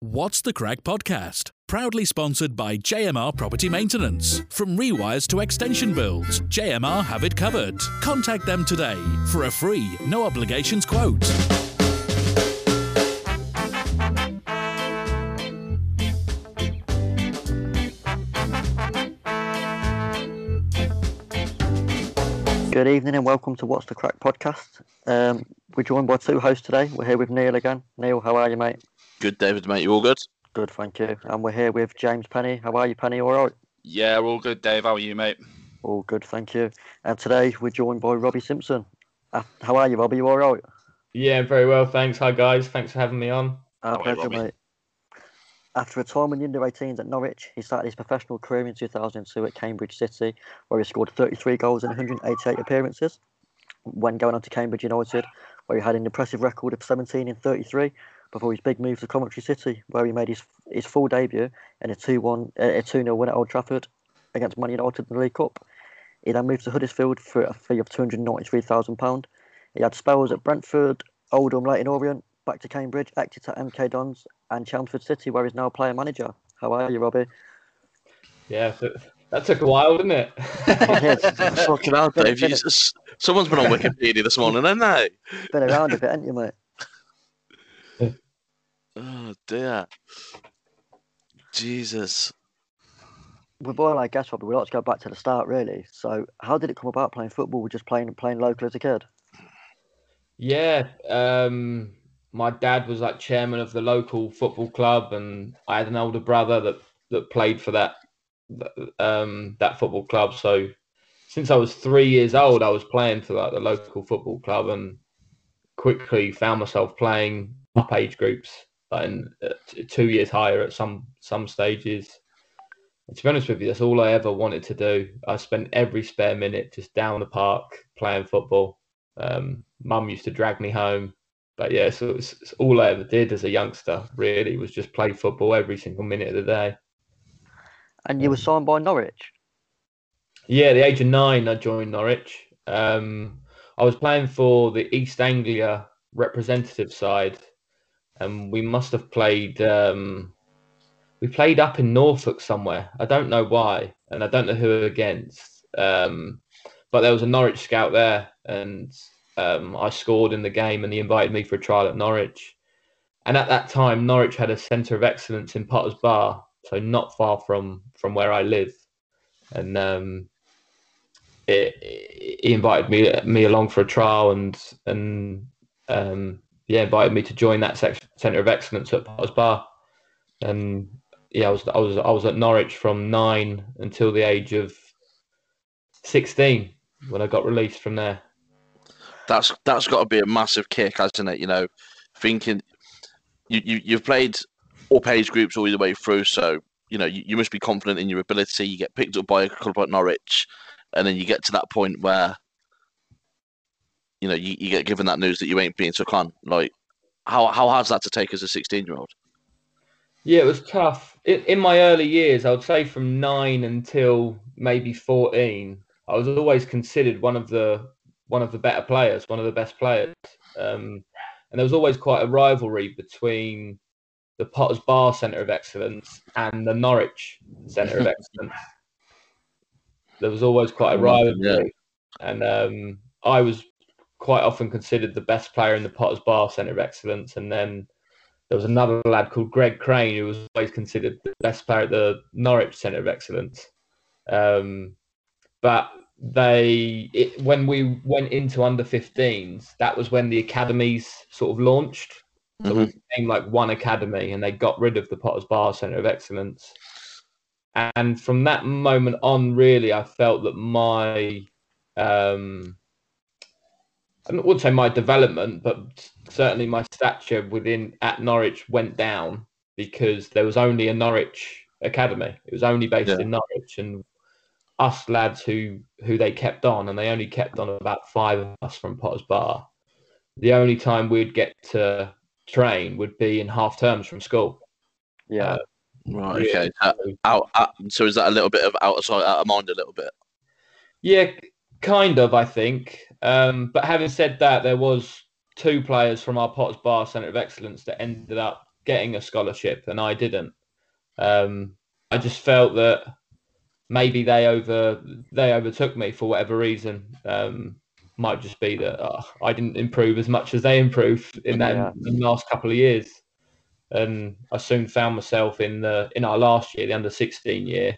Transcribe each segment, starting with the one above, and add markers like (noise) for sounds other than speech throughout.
What's the Craic podcast? Proudly sponsored by JMR Property Maintenance. From rewires to extension builds, JMR have it covered. Contact them today for a free, no obligations quote. Good evening and welcome to What's the Craic podcast. Um, we're joined by two hosts today. We're here with Neil again. Neil, how are you, mate? Good, David, mate. You all good? Good, thank you. And we're here with James Penny. How are you, Penny? All right? Yeah, we're all good, Dave. How are you, mate? All good, thank you. And today we're joined by Robbie Simpson. Uh, how are you, Robbie? You all right? Yeah, very well, thanks. Hi, guys. Thanks for having me on. Our How pleasure, mate. After a time in the under 18s at Norwich, he started his professional career in 2002 at Cambridge City, where he scored 33 goals in 188 appearances. When going on to Cambridge United, where he had an impressive record of 17 in 33, before his big move to Coventry City, where he made his his full debut in a 2-1, uh, a 2-0 win at Old Trafford against Man United in the League Cup. He then moved to Huddersfield for a fee of £293,000. He had spells at Brentford, Oldham, Leyton Orient, back to Cambridge, Exeter, MK Dons, and Chelmsford City, where he's now player manager. How are you, Robbie? Yeah, that took a while, didn't it? Yes. (laughs) Fucking hell, Been- Dave. been- you just- Someone's been on Wikipedia this morning, haven't they? Been around a bit, haven't you, mate? Oh, dear. Jesus. With all I guess, Robbie, we'd like to go back to the start, really. So, how did it come about playing football? With just playing playing local as a kid? yeah. Um, my dad was like chairman of the local football club, and I had an older brother that that played for that um, that football club. So since I was three years old, I was playing for like the local football club, and quickly found myself playing up age groups, and two years higher at some some stages. And to be honest with you, that's all I ever wanted to do. I spent every spare minute just down the park playing football. Um, Mum used to drag me home, but yeah, so it's, it's all I ever did as a youngster. Really, was just play football every single minute of the day. And you were signed by Norwich. Yeah, at the age of nine, I joined Norwich. Um, I was playing for the East Anglia representative side, and we must have played. Um, we played up in Norfolk somewhere. I don't know why, and I don't know who against. Um, but there was a Norwich scout there, and um, I scored in the game, and he invited me for a trial at Norwich. And at that time, Norwich had a centre of excellence in Potters Bar, so not far from from where I live. And um, it, it- he invited me me along for a trial, and and um, yeah, invited me to join that centre of excellence at Potters Bar. And yeah, I was I was I was at Norwich from nine until the age of sixteen when I got released from there. That's that's got to be a massive kick, hasn't it? You know, thinking you, you you've played all age groups all the way through, so you know you, you must be confident in your ability. You get picked up by a club like Norwich, and then you get to that point where you know you, you get given that news that you ain't being took on. Like, how how hard's that to take as a sixteen year old? Yeah, it was tough. In, in my early years, I would say from nine until maybe fourteen, I was always considered one of the one of the better players, one of the best players. Um, and there was always quite a rivalry between the Potters Bar Centre of Excellence and the Norwich Centre of (laughs) Excellence. There was always quite a rivalry, and um, I was quite often considered the best player in the Potters Bar Centre of Excellence, and then there was another lad called Greg Crane who was always considered the best player at the Norwich Centre of Excellence. Um, but they, it, when we went into under 15s, that was when the academies sort of launched. So we became like one academy, and they got rid of the Potters Bar Centre of Excellence. And from that moment on, really, I felt that my um, I wouldn't say my development, but certainly my stature within at Norwich went down because there was only a Norwich academy. It was only based Yeah. in Norwich, and us lads who who they kept on, and they only kept on about five of us from Potters Bar. The only time we'd get to train would be in half terms from school. Yeah. Uh, Right. Okay. Uh, out, out, so is that a little bit of out of sight, out of mind, a little bit? Yeah, kind of, I think. Um, but having said that, there was two players from our Potts Bar Centre of Excellence that ended up getting a scholarship and I didn't. Um, I just felt that maybe they over they overtook me for whatever reason. Um, might just be that uh, I didn't improve as much as they improved in that Yeah. in the last couple of years, and I soon found myself in the in our last year, the under sixteen year.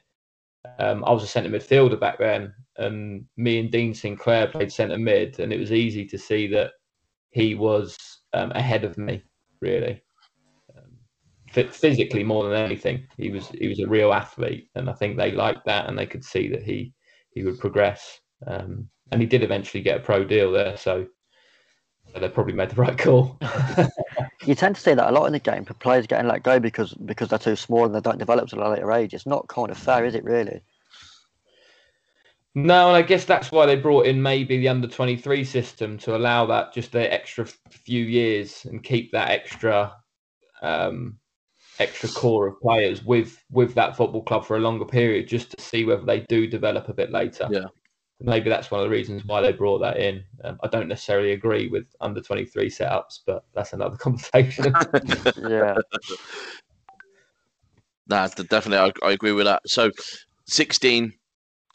Um, I was a centre midfielder back then, and me and Dean Sinclair played centre mid, and it was easy to see that he was um, ahead of me, really. Um, phy- physically more than anything, he was he was a real athlete, and I think they liked that, and they could see that he he would progress. Um, and he did eventually get a pro deal there, so, they probably made the right call. (laughs) You tend to see that a lot in the game players getting let go because because they're too small and they don't develop till a later age. It's not kind of fair, is it? Really? No, and I guess that's why they brought in maybe the under 23 system to allow that just the extra few years and keep that extra um, extra core of players with with that football club for a longer period just to see whether they do develop a bit later. Yeah. Maybe that's one of the reasons why they brought that in. Um, I don't necessarily agree with under 23 setups, but that's another (laughs) conversation. (laughs) Yeah. Nah, definitely, I, I agree with that. So, 16,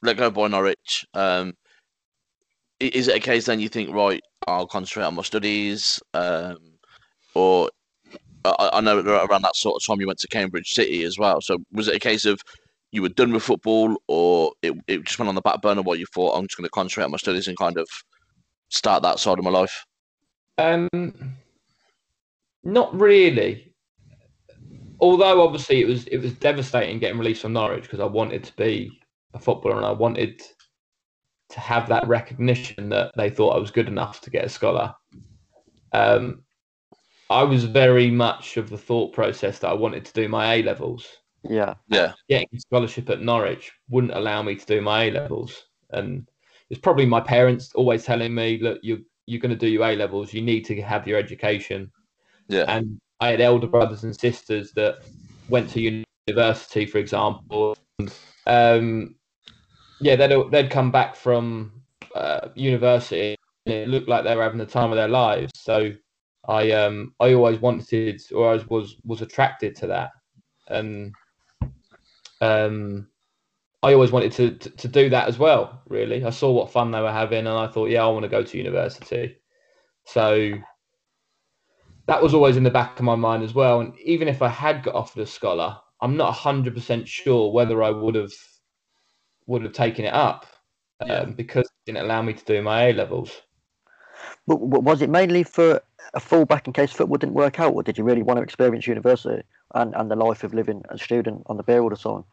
let go by Norwich. Um, is it a case then you think, right, I'll concentrate on my studies? Um, or I, I know around that sort of time you went to Cambridge City as well. So, was it a case of you were done with football, or it, it just went on the back burner What you thought, I'm just going to concentrate on my studies and kind of start that side of my life? Um, not really. Although obviously it was it was devastating getting released from Norwich because I wanted to be a footballer and I wanted to have that recognition that they thought I was good enough to get a scholar. Um, I was very much of the thought process that I wanted to do my A levels. Yeah. Yeah. Getting a scholarship at Norwich wouldn't allow me to do my A levels, and it's probably my parents always telling me, "Look, you're you're going to do your A levels. You need to have your education." Yeah. And I had elder brothers and sisters that went to university, for example. And, um, yeah, they'd they'd come back from uh, university, and it looked like they were having the time of their lives. So I um I always wanted, or I was was, attracted to that, and um. I always wanted to, to, to do that as well. Really, I saw what fun they were having, and I thought, yeah, I want to go to university. So that was always in the back of my mind as well. And even if I had got offered a scholar, I'm not hundred percent sure whether I would have would have taken it up um, Yeah. because it didn't allow me to do my A levels. But was it mainly for a fallback in case football didn't work out, or did you really want to experience university and, and the life of living a student on the beer all the time?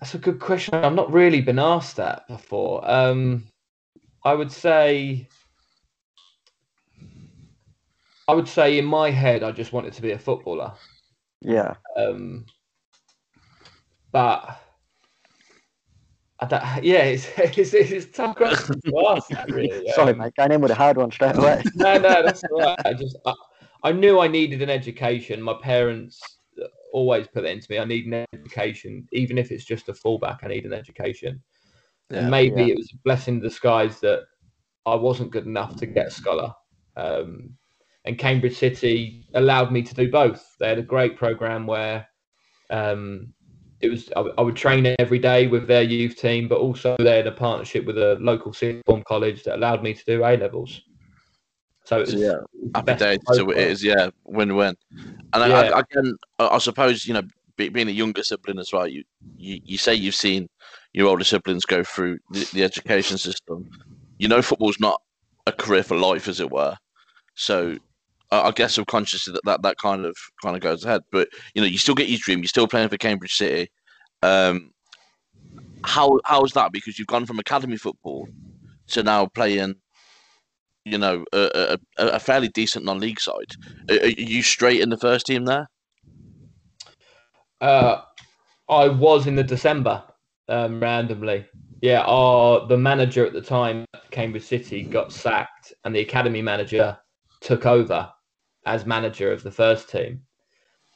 That's a good question. I've not really been asked that before. Um, I would say, I would say in my head, I just wanted to be a footballer. Yeah. Um, but I don't, (laughs) yeah, (laughs) it's, it's, it's a tough question to (laughs) ask. that, Really. Sorry, Um, mate. Going in with a hard one straight away. no, no, that's all right. I just, I, I knew I needed an education. My parents always put that into me. I need an education, even if it's just a fallback. I need an education. Yeah. and maybe Yeah. it was a blessing in disguise that I wasn't good enough to get a scholar. Um, and Cambridge City allowed me to do both. They had a great program where um, it was I, would- I would train every day with their youth team, but also they had a partnership with a local sixth form college that allowed me to do A levels. So it was So, yeah, happy best day of both to it worlds. is yeah win-win and I, Yeah. I, again I, I suppose you know be, being a younger sibling as well you, you you say you've seen your older siblings go through the, the education system you know football's not a career for life as it were so I, I guess subconsciously that, that that kind of kind of goes ahead but you know you still get your dream you're still playing for Cambridge City um how how's that because you've gone from academy football to now playing you know, a, a, a fairly decent non-league side. Are, are you straight in the first team there? Uh, I was in the December um, randomly. Yeah, our the manager at the time, Cambridge City, got sacked, and the academy manager took over as manager of the first team,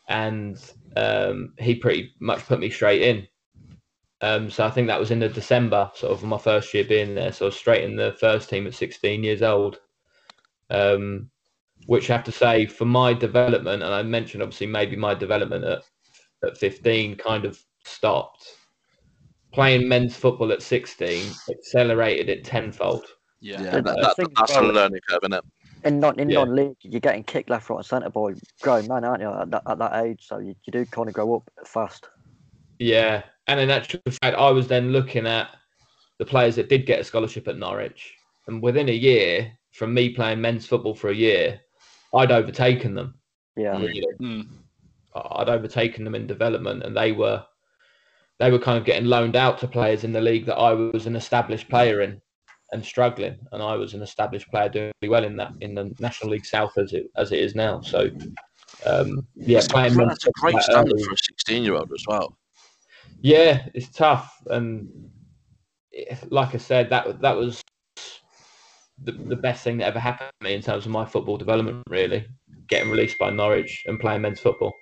and um, he pretty much put me straight in. Um, so I think that was in the December, sort of my first year being there. So I was straight in the first team at 16 years old. Um, which I have to say for my development, and I mentioned obviously maybe my development at at 15 kind of stopped. Playing men's football at 16 accelerated it tenfold. Yeah, Yeah, that, that, think that's a about- learning curve, isn't it? In non in Yeah. non-league, you're getting kicked left, right, and centre by grown man, aren't you? At that, at that age, so you, you do kind of grow up fast. Yeah, and in actual fact, I was then looking at the players that did get a scholarship at Norwich, and within a year, from me playing men's football for a year, I'd overtaken them. Yeah. Really. Mm. I'd overtaken them in development, and they were they were kind of getting loaned out to players in the league that I was an established player in and struggling, and I was an established player doing really well in that in the National League South as it as it is now. So, um, yeah, That's playing great- men's that's a great standard early- for a 16 year old as well. Yeah, it's tough, and it- like I said, that that was the, the best thing that ever happened to me in terms of my football development. Really, getting released by Norwich and playing men's football.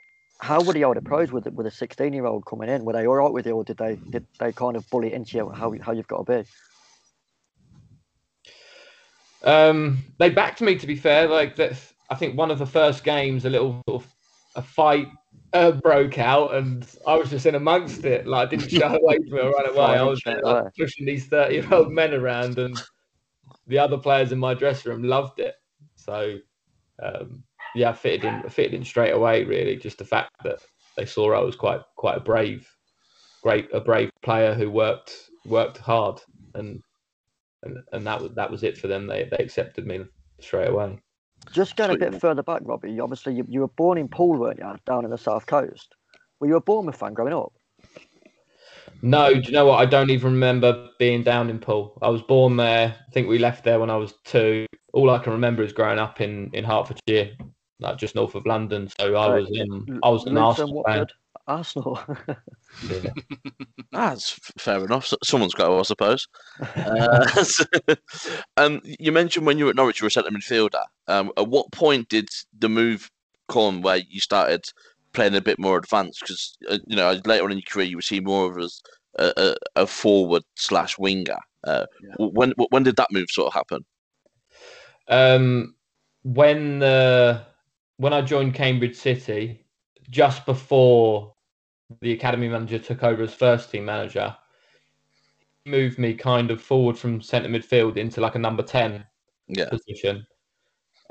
how were the older pros with with a 16 year old coming in? Were they all right with you, or did they did they kind of bully into you how how you've got to be? Um, they backed me to be fair. Like that, I think one of the first games, a little sort of a fight uh, broke out, and I was just in amongst it. Like I didn't shy (laughs) away from it or run away. I was like, away. pushing these thirty-year-old men around, and the other players in my dressing room loved it. So, um, yeah, I fitted in. I fitted in straight away. Really, just the fact that they saw I was quite quite a brave, great a brave player who worked worked hard, and and and that was that was it for them. They they accepted me straight away. Just going a bit further back, Robbie. Obviously, you, you were born in Poole, weren't you, down in the south coast? Were you a Bournemouth fan growing up? No, do you know what? I don't even remember being down in Poole. I was born there. I think we left there when I was two. All I can remember is growing up in, in Hertfordshire, like just north of London. So I Right. was in, L- I was an Luton, Arsenal fan. Watford, Arsenal. Yeah. (laughs) That's fair enough. Someone's got to, I suppose. Uh, (laughs) um, you mentioned when you were at Norwich, you were a centre midfielder. Um, at what point did the move come where you started playing a bit more advanced? Because uh, you know later on in your career, you were seen more of as a, a, a forward slash winger. Uh, Yeah. When when did that move sort of happen? Um, when the when I joined Cambridge City, just before the academy manager took over as first team manager, he moved me kind of forward from centre midfield into like a number ten Yeah, position.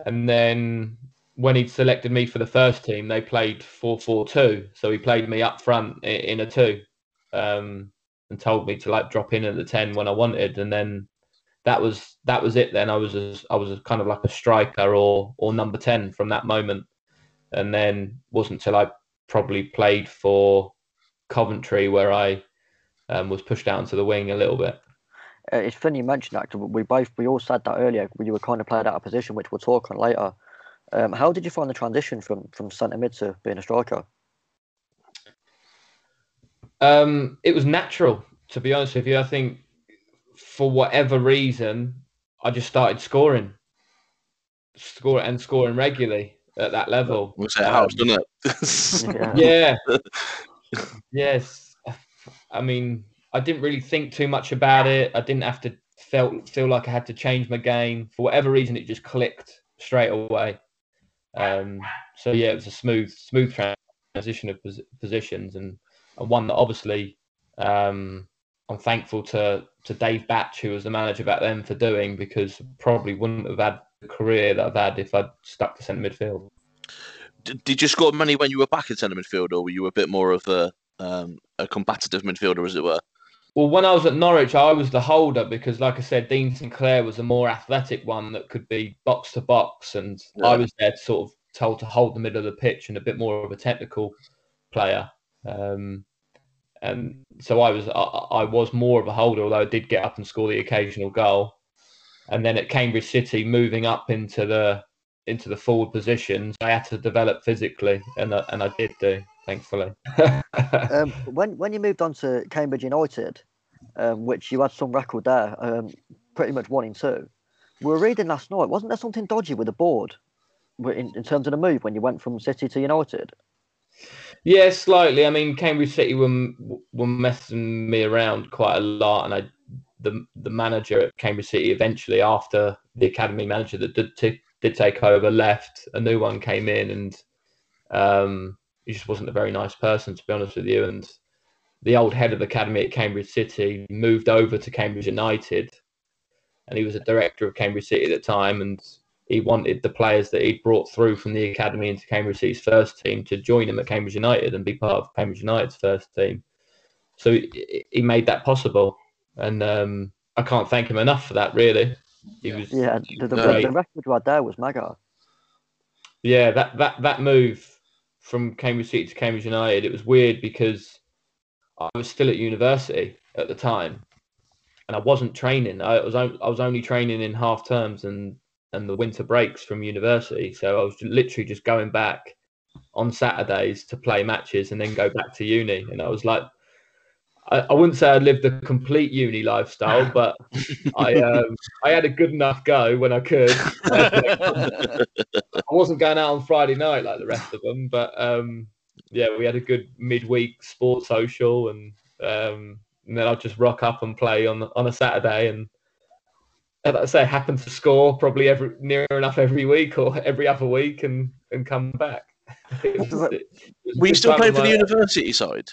And then when he'd selected me for the first team, they played 4 4 2. So he played me up front in a two um, and told me to like drop in at the 10 when I wanted. And then that was that was it. Then I was a, I was a kind of like a striker or or number 10 from that moment. And then wasn't till I probably played for Coventry where I um, was pushed out into the wing a little bit. Uh, it's funny you mentioned that. 'cause we both we all said that earlier. You were kind of played out of position, which we'll talk on later. Um, how did you find the transition from from centre mid to being a striker? Um, it was natural, to be honest with you. I think for whatever reason, I just started scoring, score and scoring regularly at that level. we'll say Um, house, doesn't it? Yeah. (laughs) Yeah. (laughs) yes. I mean, I didn't really think too much about it. I didn't have to felt feel like I had to change my game for whatever reason. It just clicked straight away. Um, so yeah, it was a smooth smooth transition of pos- positions and, and one that obviously um, I'm thankful to to Dave Batch, who was the manager back then, for doing because probably wouldn't have had the career that I've had if I'd stuck to centre midfield. Did, did you score many when you were back in centre midfield, or were you a bit more of a um, a combative midfielder, as it were? Well, when I was at Norwich, I was the holder because, like I said, Dean Sinclair was a more athletic one that could be box to box, and Yeah. I was there sort of told to hold the middle of the pitch and a bit more of a technical player. Um, and so I was I, I was more of a holder, although I did get up and score the occasional goal. And then at Cambridge City, moving up into the into the forward positions, I had to develop physically, and I, and I did do, thankfully. (laughs) Um, when when you moved on to Cambridge United, um, which you had some record there, um, pretty much one in two. We were reading last night. Wasn't there something dodgy with the board, in, in terms of the move when you went from City to United? Yeah, slightly. I mean, Cambridge City were were messing me around quite a lot, and I the the manager at Cambridge City eventually, after the academy manager that did t- did take over, left, a new one came in, and um, he just wasn't a very nice person, to be honest with you. And the old head of academy at Cambridge City moved over to Cambridge United, and he was a director of Cambridge City at the time, and he wanted the players that he'd brought through from the academy into Cambridge City's first team to join him at Cambridge United and be part of Cambridge United's first team. So he made that possible, and um, I can't thank him enough for that. Really, he was Yeah, the, the, the record right there was mega. Yeah, that that that move from Cambridge City to Cambridge United, it was weird because I was still at university at the time, and I wasn't training. I was I was only training in half terms and and the winter breaks from university. So I was literally just going back on Saturdays to play matches and then go back to uni. And I was like, I, I wouldn't say I lived a complete uni lifestyle, (laughs) but I um, I had a good enough go when I could. (laughs) I wasn't going out on Friday night like the rest of them, but um, yeah, we had a good midweek sports social, and, um, and then I'd just rock up and play on on a Saturday and as I say, happen to score probably every near enough every week or every other week and and come back. (laughs) was, Were you still playing for the university side?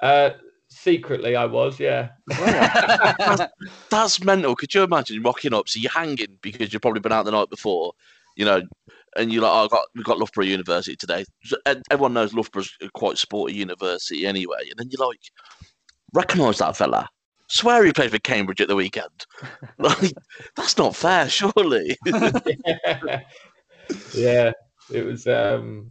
Uh, secretly, I was. Yeah. that's, (laughs) that's, mental. Could you imagine rocking up? So you're hanging because you've probably been out the night before, you know, and you're like, oh, I got we've got Loughborough University today. Everyone knows Loughborough's quite sporty university anyway, and then you're like, recognise that fella swear he played for Cambridge at the weekend. (laughs) Like, that's not fair, surely. (laughs) yeah. yeah, it was. Um,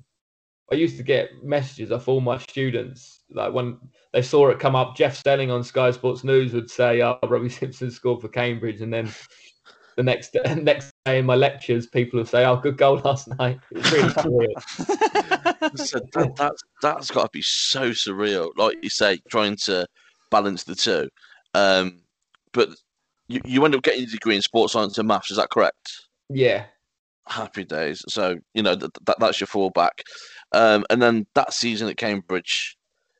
I used to get messages off all my students. Like when they saw it come up, Jeff Stelling on Sky Sports News would say, "Oh, Robbie Simpson scored for Cambridge," and then the next (laughs) next day in my lectures, people would say, "Oh, good goal last night." It's really (laughs) surreal. so that, that's that's got to be so surreal. Like you say, trying to balance the two. Um, but you, you end up getting a degree in sports science and maths. Is that correct? Yeah. Happy days. So you know that, that that's your fallback. Um, and then that season at Cambridge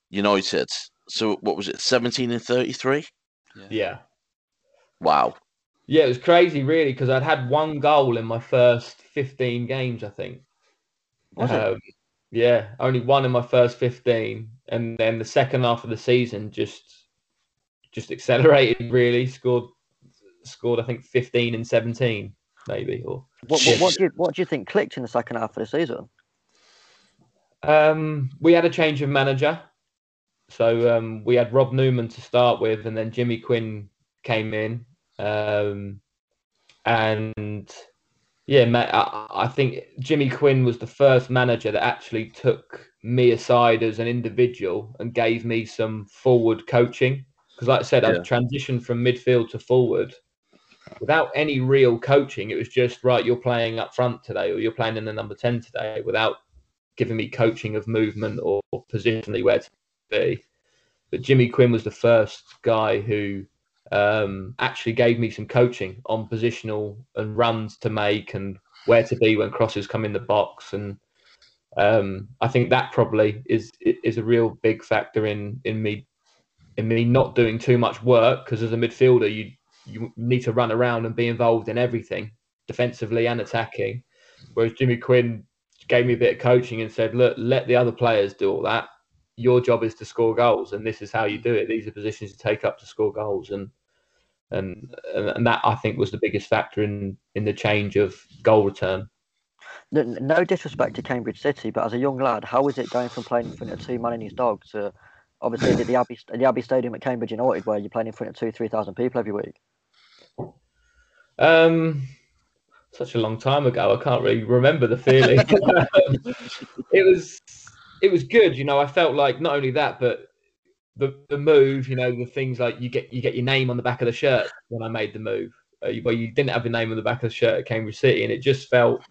United. So what was it? Seventeen and thirty-three. Yeah. yeah. Wow. Yeah, it was crazy, really, because I'd had one goal in my first fifteen games, I think. Was um, it? Yeah, only one in my first fifteen, and then the second half of the season just just accelerated really. Scored scored I think 15 and 17 maybe. Or what what, what do you what do you think clicked in the second half of the season? Um, we had a change of manager. So um, we had Rob Newman to start with, and then Jimmy Quinn came in. Um, and yeah, I, I think Jimmy Quinn was the first manager that actually took me aside as an individual and gave me some forward coaching. Because, like I said, yeah. I've transitioned from midfield to forward without any real coaching. It was just right. You're playing up front today, or you're playing in the number ten today, without giving me coaching of movement or, or positionally where to be. But Jimmy Quinn was the first guy who um, actually gave me some coaching on positional and runs to make and where to be when crosses come in the box and um, I think that probably is is a real big factor in in me in me not doing too much work because as a midfielder you you need to run around and be involved in everything defensively and attacking whereas Jimmy Quinn gave me a bit of coaching and said look let the other players do all that. Your job is to score goals and this is how you do it. These are positions to take up to score goals. And and and that I think was the biggest factor in in the change of goal return. No disrespect to Cambridge City, but as a young lad, how was it going from playing in front of two man and his dog to obviously the, the Abbey the Abbey Stadium at Cambridge United, where you're playing in front of two three thousand people every week? Um, such a long time ago, I can't really remember the feeling. (laughs) (laughs) it was it was good, you know. I felt like not only that, but the the move, you know, the things like you get you get your name on the back of the shirt when I made the move, uh, where you didn't have your name on the back of the shirt at Cambridge City, and it just felt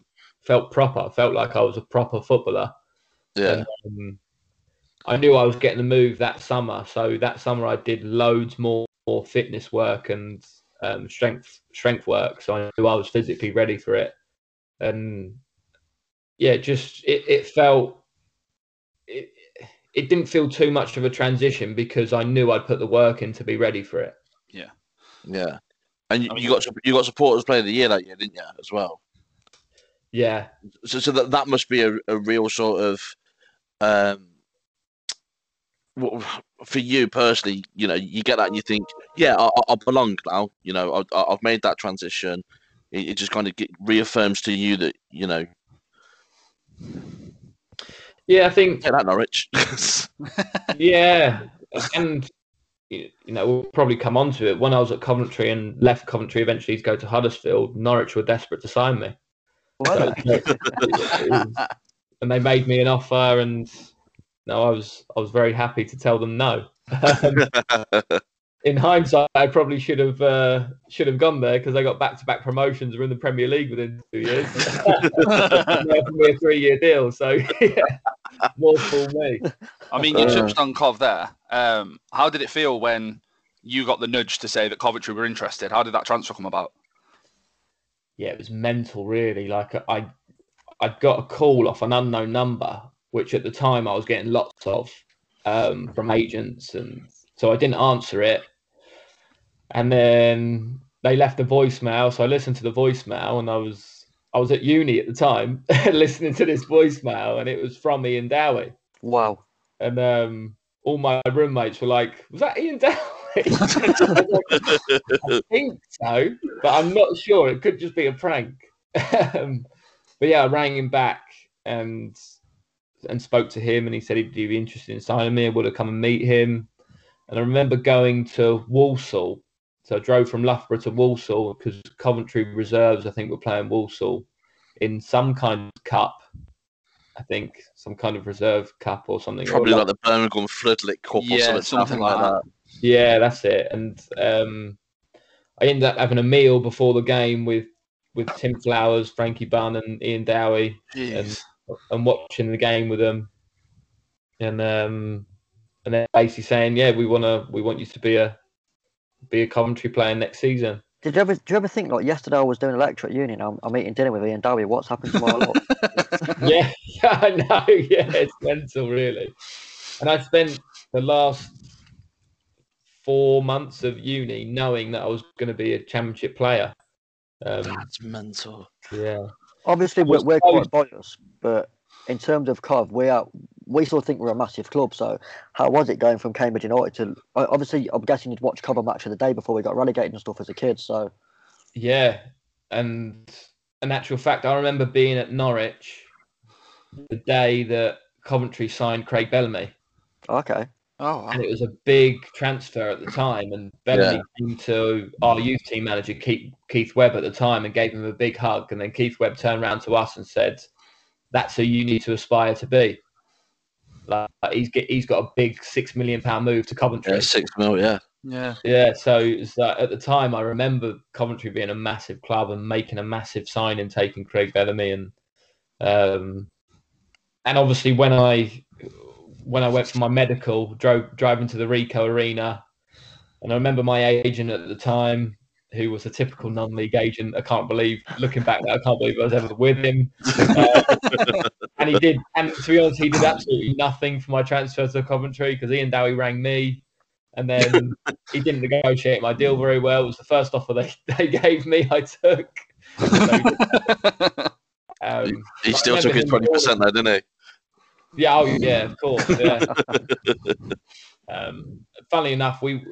felt proper. Felt like I was a proper footballer. Yeah. And, um, I knew I was getting the move that summer, so that summer I did loads more, more fitness work and um, strength strength work. So I knew I was physically ready for it, and yeah, just it, it felt it, it didn't feel too much of a transition because I knew I'd put the work in to be ready for it. Yeah, yeah, and you, you got you got supporters player of the year that year, didn't you, as well? Yeah, So, so that that must be a, a real sort of um, well, for you personally. You know, you get that and you think, yeah, I, I- belong now. You know, I, I've made that transition. It, it just kind of get, reaffirms to you that you know, yeah. I think yeah, that Norwich. (laughs) yeah, and you know we'll probably come on to it. When I was at Coventry and left Coventry eventually to go to Huddersfield, Norwich were desperate to sign me. Well, (laughs) and they made me an offer, and no, I was I was very happy to tell them no. (laughs) Um, in hindsight, I probably should have uh, should have gone there because I got back to back promotions. We're in the Premier League within two years. And (laughs) they offered me a three year deal, so (laughs) yeah, more for me. I mean, you Uh. touched on Cov there. Um, how did it feel when you got the nudge to say that Coventry were interested? How did that transfer come about? Yeah, it was mental, really. Like I, I got a call off an unknown number, which at the time I was getting lots of um, from agents, and so I didn't answer it. And then they left a voicemail, so I listened to the voicemail, and I was I was at uni at the time, (laughs) listening to this voicemail, and it was from Ian Dowie, wow. and um, all my roommates were like, "Was that Ian Dowie?" (laughs) I think so, but I'm not sure. It could just be a prank. (laughs) um, but yeah, I rang him back and and spoke to him, and he said he'd be interested in signing me. I would have come and meet him. And I remember going to Walsall. So I drove from Loughborough to Walsall because Coventry Reserves, I think, were playing Walsall in some kind of cup. I think some kind of reserve cup or something. Probably Lou- like the Birmingham Floodlit Cup or Yeah, something, something like like that. Yeah, that's it. And um, I ended up having a meal before the game with with Tim Flowers, Frankie Bunn, and Ian Dowie, Jeez. and watching the game with them. And um, and then basically saying, yeah, we wanna we want you to be a be a Coventry player next season. Did you ever, do you ever think, like, yesterday I was doing a lecture at uni and I'm, I'm eating dinner with Ian Dowie, what's happened to my life? (laughs) (laughs) (laughs) yeah, yeah, I know. Yeah, it's mental, really. And I spent the last four months of uni knowing that I was going to be a championship player. Um, That's mental. yeah. Obviously, we're, was we're close. quite biased, but in terms of Cov, we are we still think we're a massive club. So, how was it going from Cambridge United to? Obviously, I'm guessing you'd watch Cov a match of the day before we got relegated and stuff as a kid. So, Yeah, and in actual fact, I remember being at Norwich the day that Coventry signed Craig Bellamy, okay, Oh, wow. and it was a big transfer at the time. And Bellamy came to our youth team manager Keith, Keith Webb at the time and gave him a big hug. And then Keith Webb turned around to us and said, "That's who you need to aspire to be." Like he's get, he's got a big six million pound move to Coventry. Yeah, six mil. Yeah, yeah. Yeah, so it's like at the time I remember Coventry being a massive club and making a massive sign and taking Craig Bellamy and um and obviously when I when I went for my medical, drove driving to the Ricoh Arena, and I remember my agent at the time, who was a typical non-league agent. I can't believe looking back, I can't believe I was ever with him. (laughs) Uh, and he did, and to be honest, he did absolutely nothing for my transfer to Coventry because Ian Dowie rang me, and then he didn't negotiate my deal very well. It was the first offer they, (laughs) they gave me, I took. So, um, he I still took his twenty percent though, didn't he? yeah, oh, yeah, of course. Yeah. (laughs) um, funnily enough, we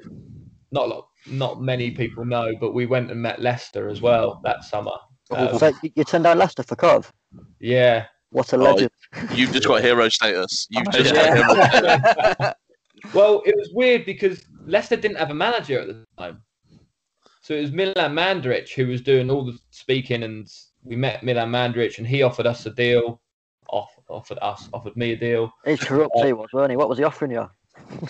not a lot, not many people know, but we went and met Leicester as well that summer. Um, so you, you turned down Leicester for Cov. yeah, What a Oh, legend! You've just got hero status. You've Oh, (laughs) just yeah. got hero status. (laughs) well, it was weird because Leicester didn't have a manager at the time. So it was Milan Mandaric who was doing all the speaking, and we met Milan Mandaric, and he offered us a deal. Off, offered us, offered me a deal. He's corrupt, he was, weren't he? What was he offering you? (laughs)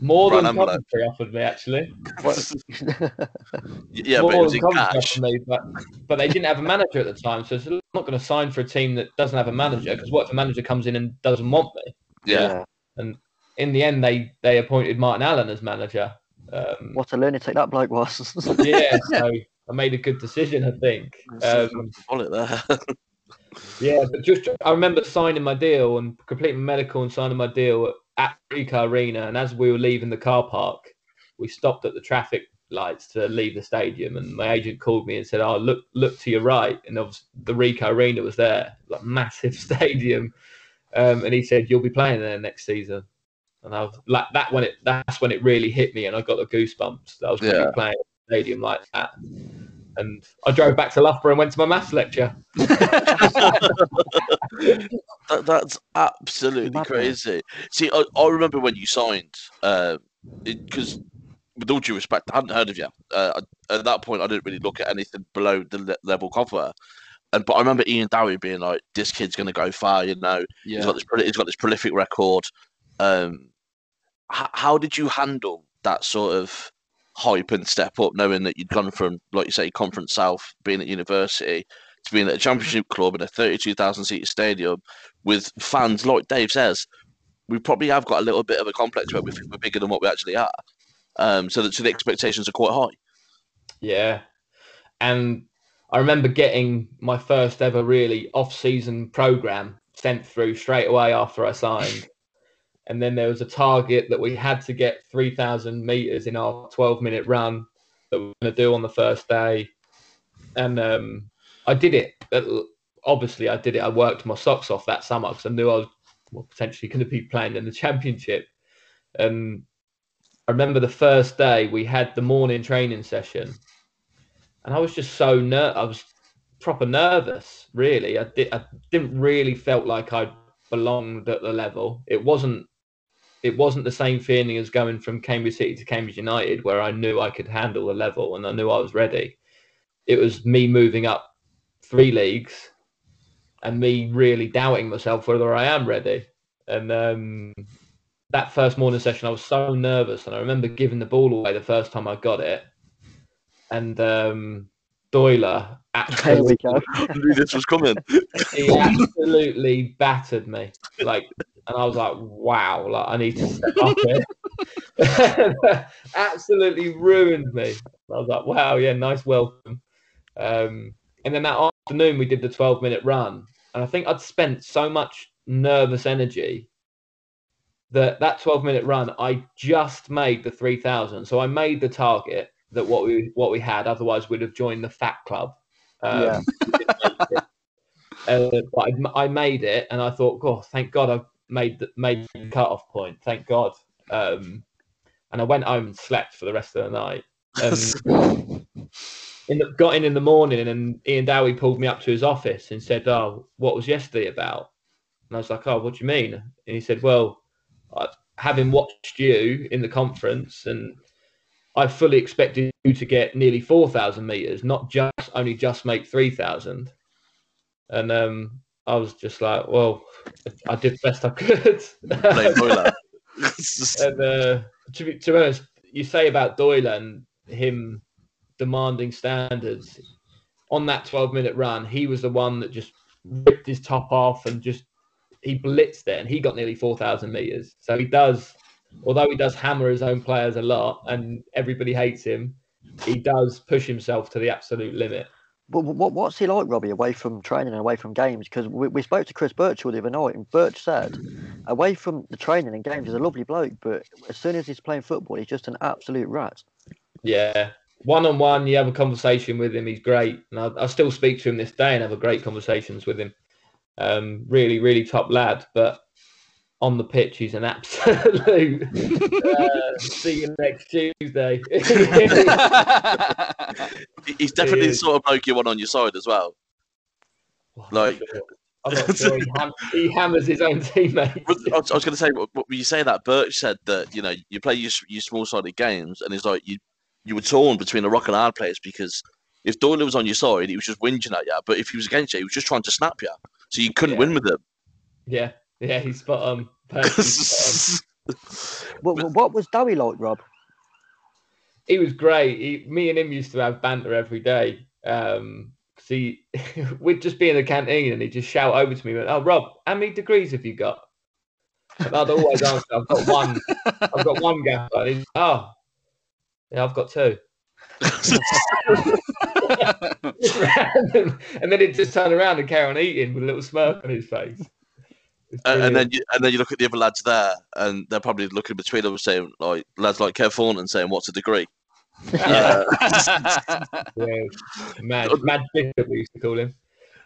More Right than envelope. Coventry offered me, actually. What- (laughs) Yeah, More but it was than in cash. offered me, but, but they didn't have a manager at the time. So it's not going to sign for a team that doesn't have a manager because what if a manager comes in and doesn't want me? Yeah, And In the end, they they appointed Martin Allen as manager. Um, What a lunatic that bloke was. (laughs) yeah, (laughs) so I made a good decision, I think. Um, bullet there. yeah, but just I remember signing my deal and completing medical and signing my deal at Ricoh Arena. And as we were leaving the car park, we stopped at the traffic lights to leave the stadium, and my agent called me and said, "Oh, look, look to your right," and was, the Ricoh Arena was there, like massive (laughs) stadium, um, and he said, "You'll be playing there next season." And I was like, that when it that's when it really hit me, and I got the goosebumps. That I was going to Yeah. be playing a stadium like that. And I drove back to Loughborough and went to my maths lecture. (laughs) That, that's absolutely Madness. crazy. See, I, I remember when you signed, because with all due respect, I hadn't heard of you. Uh, I- at that point, I didn't really look at anything below the le- level cover. And but I remember Ian Dowie being like, "This kid's going to go far," you know. He's got this. He's got this prolific record. Um, h- how did you handle that sort of hype and step up, knowing that you'd gone from, like you say, Conference South, being at university, to being at a championship club in a thirty-two thousand seat stadium with fans like Dave says, we probably have got a little bit of a complex where we think we're bigger than what we actually are. Um, so that so the expectations are quite high. Yeah. And I remember getting my first ever really off season program sent through straight away after I signed. And then there was a target that we had to get 3,000 meters in our 12 minute run that we were going to do on the first day. And um, I did it. Obviously, I did it. I worked my socks off that summer because I knew I was well, potentially going to be playing in the (laughs) championship. And I remember the first day we had the morning training session, and I was just so ner- I was proper nervous. Really, I did. I didn't really felt like I belonged at the level. It wasn't. It wasn't the same feeling as going from Cambridge City to Cambridge United, where I knew I could handle the level and I knew I was ready. It was me moving up three leagues and me really doubting myself whether I am ready. And um, that first morning session, I was so nervous, and I remember giving the ball away the first time I got it, and um, Doyler absolutely, (laughs) knew this was coming. he absolutely battered me, like, and I was like, wow, like I need to step up here. absolutely ruined me. I was like, wow, yeah, nice welcome. Um, and then that afternoon, we did the 12 minute run, and I think I'd spent so much nervous energy that that 12 minute run i just made the 3000 so i made the target that what we what we had otherwise we'd have joined the fat club um, Yeah. we didn't make it. Uh, but I, I made it and i thought oh thank god i made the, made the cut-off point thank god um, and i went home and slept for the rest of the night um, (laughs) in the, got in in the morning and Ian Dowie pulled me up to his office and said, "Oh, what was yesterday about?" And I was like, "Oh, what do you mean?" And he said, "Well, I, having watched you in the conference, and I fully expected you to get nearly four thousand meters, not just only just make three thousand. And um, I was just like, "Well, I did the best I could." (laughs) (laughs) And uh, to, be, to be honest, you say about Doyle and him demanding standards on that 12 minute run, he was the one that just ripped his top off and just he blitzed it and he got nearly 4,000 meters. So he does, although he does hammer his own players a lot and everybody hates him, he does push himself to the absolute limit. But what, what's he like, Robbie, away from training and away from games? Because we, we spoke to Chris Birchall the other night, and Birch said, away from the training and games, he's a lovely bloke, but as soon as he's playing football, he's just an absolute rat. Yeah. One on one, you have a conversation with him. He's great. And I, I still speak to him this day and have a great conversations with him. Um, really, really top lad. But on the pitch, he's an absolute. (laughs) uh, see you next Tuesday. (laughs) He's definitely He the sort of bloke you want on your side as well. Like- I'm not sure. He, ham- he hammers his own teammates. But I was, was going to say, w- w- when you say that, Birch said that you know you play your, your small-sided games, and it's like you you were torn between a rock and a hard place because if Doyle was on your side, he was just whinging at you, but if he was against you, he was just trying to snap you, so you couldn't Yeah. win with him. Yeah, yeah, he's spot on. Perfectly spot on. (laughs) What, what was Dowie like, Rob? he was great. He, me and him used to have banter every day. Um, 'cause (laughs) he, we'd just be in the canteen and he'd just shout over to me, went, "Oh, Rob, how many degrees have you got?" And I'd always answer, "I've got one. I've got one gaffer." And he's, "Oh, yeah, I've got two. (laughs) And then he'd just turn around and carry on eating with a little smirk on his face. It's and, and then you, and then you look at the other lads there, and they're probably looking between them saying like lads like Kev Thornton saying, "What's a degree?" Uh, (laughs) Yeah, mad, mad Bishop, we used to call him.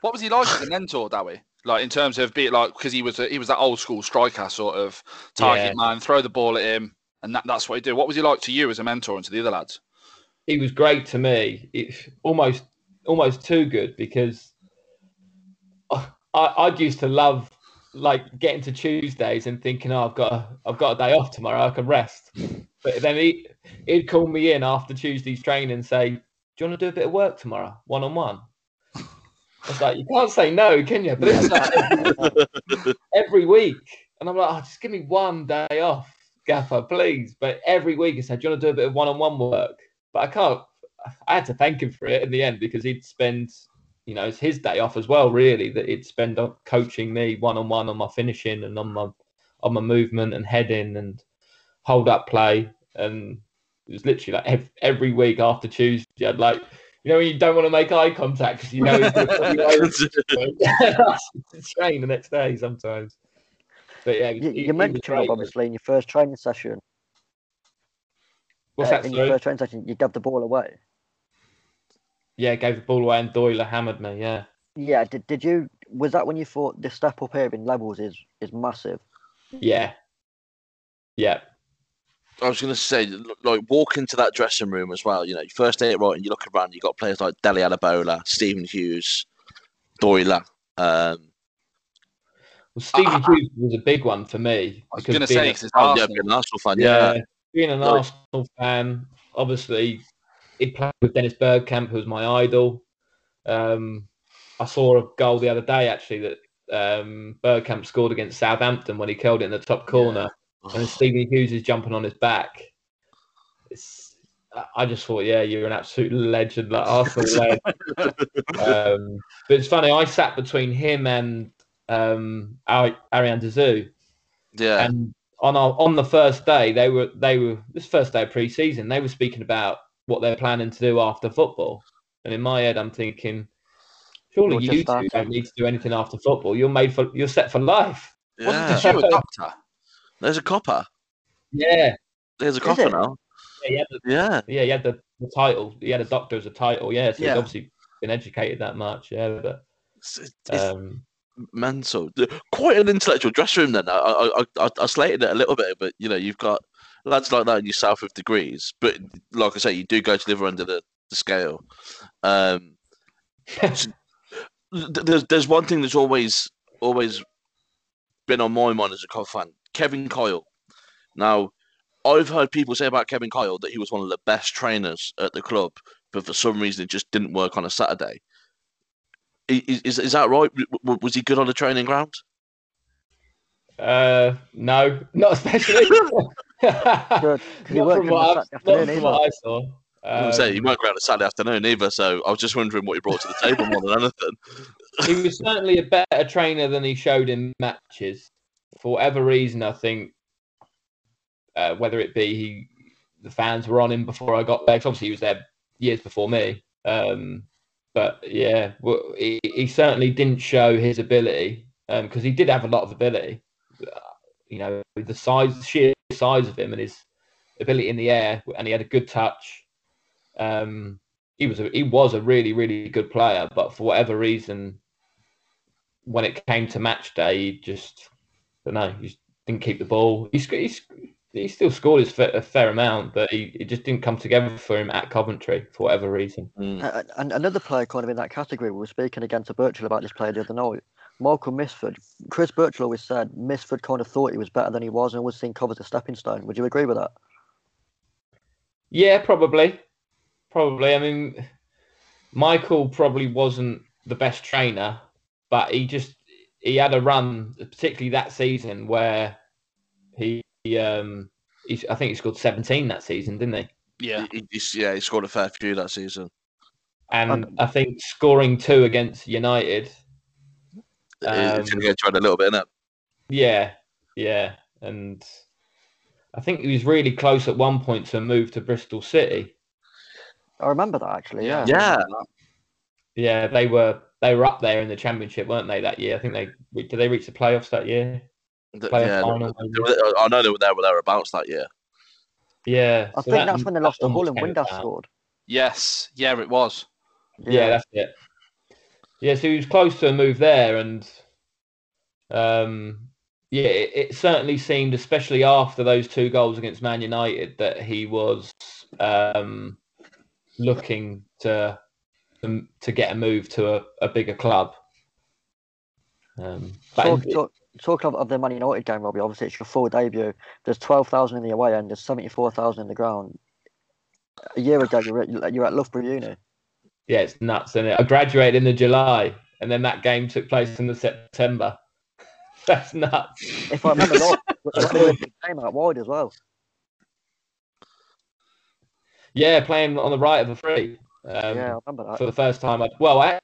what was he like as a mentor, Dowie? Like in terms of being like because he was a, he was that old school striker sort of target Yeah. man, throw the ball at him, and that, that's what he did. What was he like to you as a mentor and to the other lads? he was great to me. It's almost almost too good because I I used to love like getting to Tuesdays and thinking, oh, I've got a, I've got a day off tomorrow, I can rest. But then he he'd call me in after Tuesday's training and say, "Do you want to do a bit of work tomorrow, one on one?" I was like, "You can't say no, can you?" But it's like (laughs) every week, and I'm like, oh, "Just give me one day off, Gaffer, please." But every week he said, "Do you want to do a bit of one on one work?" But I can't. I had to thank him for it in the end because he'd spend, you know, it's his day off as well. Really, that he'd spend on coaching me one on one on my finishing and on my on my movement and heading and hold up play. And it was literally like ev- every week after Tuesday, I'd like, you know, when you don't want to make eye contact because you know he's going to put you over. It's (laughs) (laughs) train the next day sometimes. But yeah, You, he- he you mentioned great. Rob, obviously in your first training session. What's uh, that? in your first training session, you gave the ball away. Yeah, gave the ball away and Doyle hammered me. Yeah. Yeah, did, did you? Was that when you thought the step up here in levels is is massive? Yeah. Yeah. I was going to say, like, walk into that dressing room as well. You know, you first day it right, and you look around, you've got players like Dele Adebola, Stephen Hughes, Doyle. Um, Well, Stephen Ah. Hughes was a big one for me. I was because going to being say a- 'cause it's oh, yeah, being an Arsenal fan, yeah, yeah. being an Like- Arsenal fan, obviously, he played with Dennis Bergkamp, who was my idol. Um, I saw a goal the other day actually that um, Bergkamp scored against Southampton when he curled it in the top corner, and Stephen Hughes is jumping on his back. It's, I- I just thought, yeah, you're an absolute legend, like Arsenal (laughs) legend. um, but it's funny, I sat between him and um, Ari- Arjan de Zeeuw, yeah. and on our, on the first day, they were they were this first day of pre-season. They were speaking about what they're planning to do after football, and in my head, I'm thinking, surely You're you two starting. don't need to do anything after football. You're made for you're set for life. Wasn't yeah. this you a doctor? There's a copper. Yeah, There's a copper it? now. yeah, he had the, Yeah. yeah, he had the, the title. He had a doctor as a title. Yeah, so Yeah. he's obviously been educated that much. Yeah, but It's, it's um, mental. Quite an intellectual dressing room then. I, I, I, I slated it a little bit, but you know, you've got lads like that in your south of degrees. But like I say, you do go to the under the, the scale. Um, (laughs) th- there's there's one thing that's always always been on my mind as a Cov fan. Kevin Kyle. Now, I've heard people say about Kevin Kyle that he was one of the best trainers at the club, but for some reason it just didn't work on a Saturday. Is, is, is that right? Was he good on the training ground? Uh, no, not especially. Good, 'cause he not from, what, I, not afternoon from what I saw. I was say, he Um, weren't around a Saturday afternoon either, so I was just wondering what he brought to the table more than anything. (laughs) he was certainly a better trainer than he showed in matches. For whatever reason, I think uh, whether it be he, the fans were on him before I got there. 'cause obviously, he was there years before me. Um, but yeah, well, he, he certainly didn't show his ability because he did have a lot of ability. Uh, You know, the size, sheer size of him, and his ability in the air, and he had a good touch. Um, he was a he was a really really good player, but for whatever reason, when it came to match day, he just I don't know, he just didn't keep the ball. He sc- he, he still scored his fa- a fair amount, but he it just didn't come together for him at Coventry for whatever reason. Mm. Uh, and another player kind of in that category, we were speaking again to Birchall about this player the other night. Michael Mifsud. Chris Birchall always said Mifsud kind of thought he was better than he was and always seen Cov as a stepping stone. Would you agree with that? Yeah, probably, probably. I mean, Michael probably wasn't the best trainer, but he just he had a run, particularly that season where he, he um he, I think he scored seventeen that season, didn't he? Yeah. He, he's- yeah, he scored a fair few that season. And Um, I think scoring two against United. It's Um, going to get tried a little bit, innit? Yeah, yeah, and I think he was really close at one point to move to Bristol City. I remember that actually. Yeah. Yeah. Yeah, they were they were up there in the championship, weren't they? That year, I think they did. They reach the playoffs that year. Th- Playoff yeah, final, they were- I know they were there or thereabouts that year. Yeah, I so think that- that's when they lost to Hull and Dean Windass scored. Yes, yeah, it was. Yeah. that's it. Yeah, so he was close to a move there, and um, yeah, it, it certainly seemed, especially after those two goals against Man United, that he was um, looking to um, to get a move to a, a bigger club. Um, Talk, talk, talk of, of the Man United game, Robbie. Obviously, it's your full debut. There's twelve thousand in the away end. There's seventy four thousand in the ground. A year ago, you were at, you were at Loughborough Uni. Yeah, it's nuts, is it? I graduated in the July, and then that game took place in the September. (laughs) That's nuts. If I remember (laughs) right, the game out wide as well. Yeah, playing on the right of a free. Um, yeah, I remember that. for the first time. I, well, I,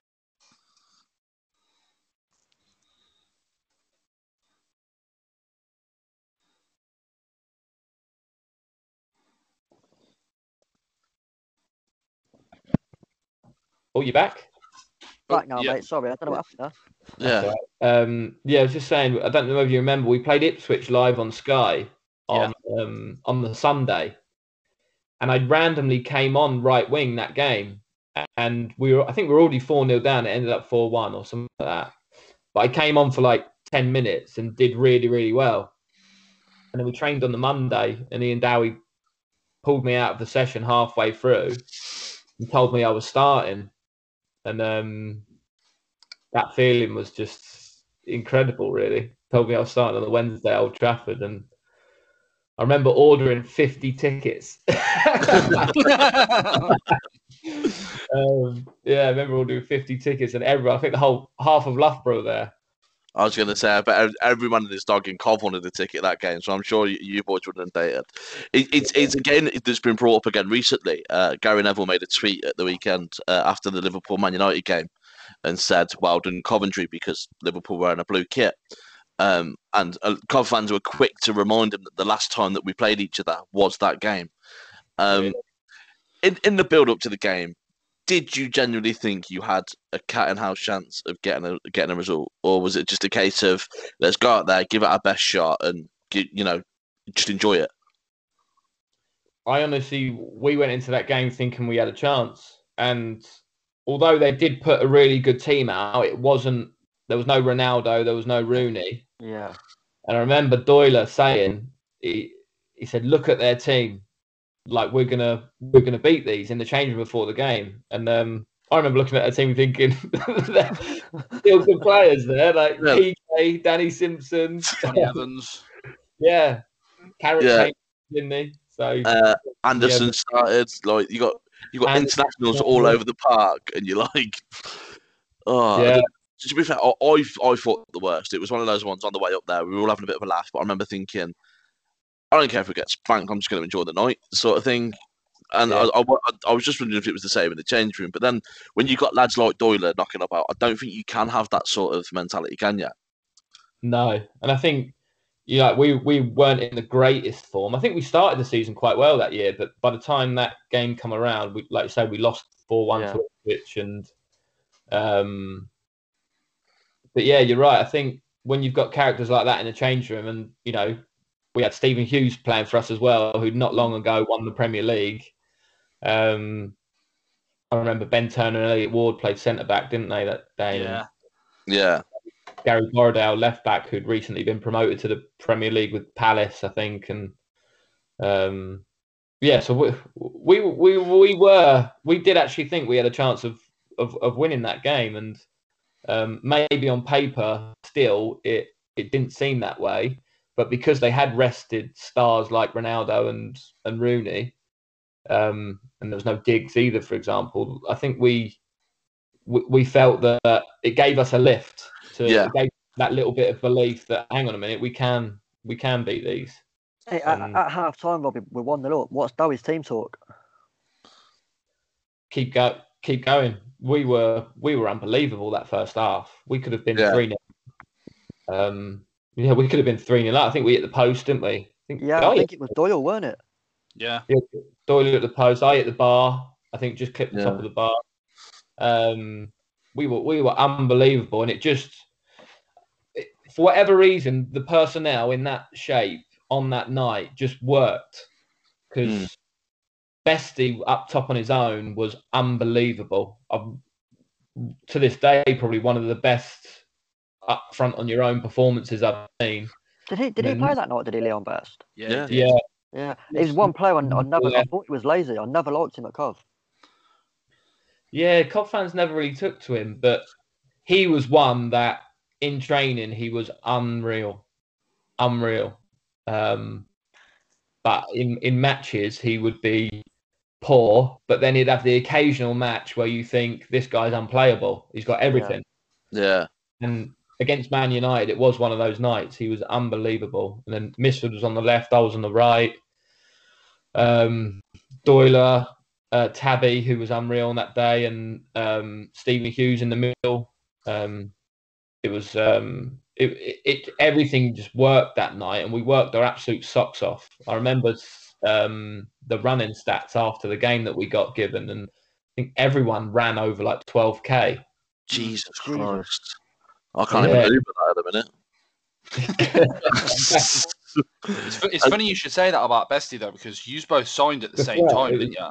oh, you back? Back now, yeah. mate. Sorry, I don't know what happened there. Yeah. That's all right. Um, yeah, I was just saying. I don't know if you remember. We played Ipswich live on Sky on um, on the Sunday, and I randomly came on right wing that game, and we were. I think we were already four 0 down. It ended up four one or something like that. But I came on for like ten minutes and did really really well. And then we trained on the Monday, and Ian Dowie pulled me out of the session halfway through and told me I was starting. And um, that feeling was just incredible, really. Told me I was starting on the Wednesday at Old Trafford, and I remember ordering 50 tickets. (laughs) (laughs) um, yeah, I remember ordering 50 tickets, and everyone, I think the whole half of Loughborough there. I was going to say, I bet ev- every man and his dog in Cov wanted a ticket that game, so I'm sure you, you boys wouldn't have dated. It, it's it's again that's been brought up again recently. Uh, Gary Neville made a tweet at the weekend uh, after the Liverpool Man United game and said, "Well done, Coventry," because Liverpool were in a blue kit. Um, and uh, Cov fans were quick to remind him that the last time that we played each other was that game. Um, in in the build up to the game, did you genuinely think you had a cat and house chance of getting a getting a result, or was it just a case of let's go out there, give it our best shot, and gi- you know just enjoy it? I honestly, we went into that game thinking we had a chance, and although they did put a really good team out, it wasn't. There was no Ronaldo, there was no Rooney, Yeah, and I remember Doyle saying he he said, "Look at their team, like we're gonna we're gonna beat these in the change room before the game." And um, I remember looking at their team thinking, (laughs) "They're still good players there, like Yeah. Piqué, Danny Simpson, Jonny Evans. yeah, Carrot Yeah. Didn't he?" So Uh, Anderson started like you got you got Anderson, internationals all over the park, and you're like, (laughs) oh. yeah. To be fair, I, I I thought the worst. It was one of those ones on the way up there. We were all having a bit of a laugh, but I remember thinking, I don't care if we get spanked. I'm just going to enjoy the night, sort of thing. And Yeah. I, I, I was just wondering if it was the same in the change room. But then when you got lads like Doyle knocking up out, I don't think you can have that sort of mentality, can you? No, and I think you know we we weren't in the greatest form. I think we started the season quite well that year, but by the time that game come around, we like you say we lost four one Yeah. to Ipswich, and um, but yeah, you're right. I think when you've got characters like that in the change room, and you know we had Stephen Hughes playing for us as well, who not long ago won the Premier League. Um, I remember Ben Turner and Elliot Ward played centre back, didn't they, that day? Yeah. Yeah, Gary Borrowdale, left back, who'd recently been promoted to the Premier League with Palace, I think, and um, yeah, so we, we we we were we did actually think we had a chance of of, of winning that game, and um, maybe on paper still it it didn't seem that way, but because they had rested stars like Ronaldo and and Rooney, um, and there was no Giggs either, for example, I think we we, we felt that it gave us a lift to Yeah. gave that little bit of belief that hang on a minute we can we can beat these Hey, at, Um, at half time, Robbie, we're one 0 up. What's Dowie's team talk? keep go keep going we were we were unbelievable that first half we could have been Yeah. 3 um yeah we could have been 3 0 I think we hit the post didn't we I think, Yeah, oh, I think it was Doyle, weren't it? Yeah. yeah, Doyle at the post I hit the bar I think just clipped the top of the bar um we were we were unbelievable and it just it- for whatever reason the personnel in that shape on that night just worked because Mm. Bestie up top on his own was unbelievable. Um, to this day, probably one of the best up front on your own performances I've seen. Did he? Did he then- play that night? Did he, Leon Best? Yeah, Yeah. he did. Yeah, Yeah, he's one player. I, I never. I thought he was lazy. I never liked him at Cov. yeah. Cop fans never really took to him, but he was one that in training he was unreal, unreal. Um, but in in matches he would be poor, but then he'd have the occasional match where you think this guy's unplayable. He's got everything. Yeah. And against Man United, it was one of those nights. He was unbelievable. And then Mifsud was on the left, I was on the right. Um, Doyler, uh, Tabby, who was unreal on that day, and um, Stephen Hughes in the middle. Um, it was um, it, it, it everything just worked that night, and we worked our absolute socks off. I remember um, the running stats after the game that we got given, and I think everyone ran over like 12k. Jesus Jesus. Christ. I can't Yeah. even Uber that at the minute. It's, fu- it's funny you should say that about Bestie though, because you both signed at the same right, time, it didn't you?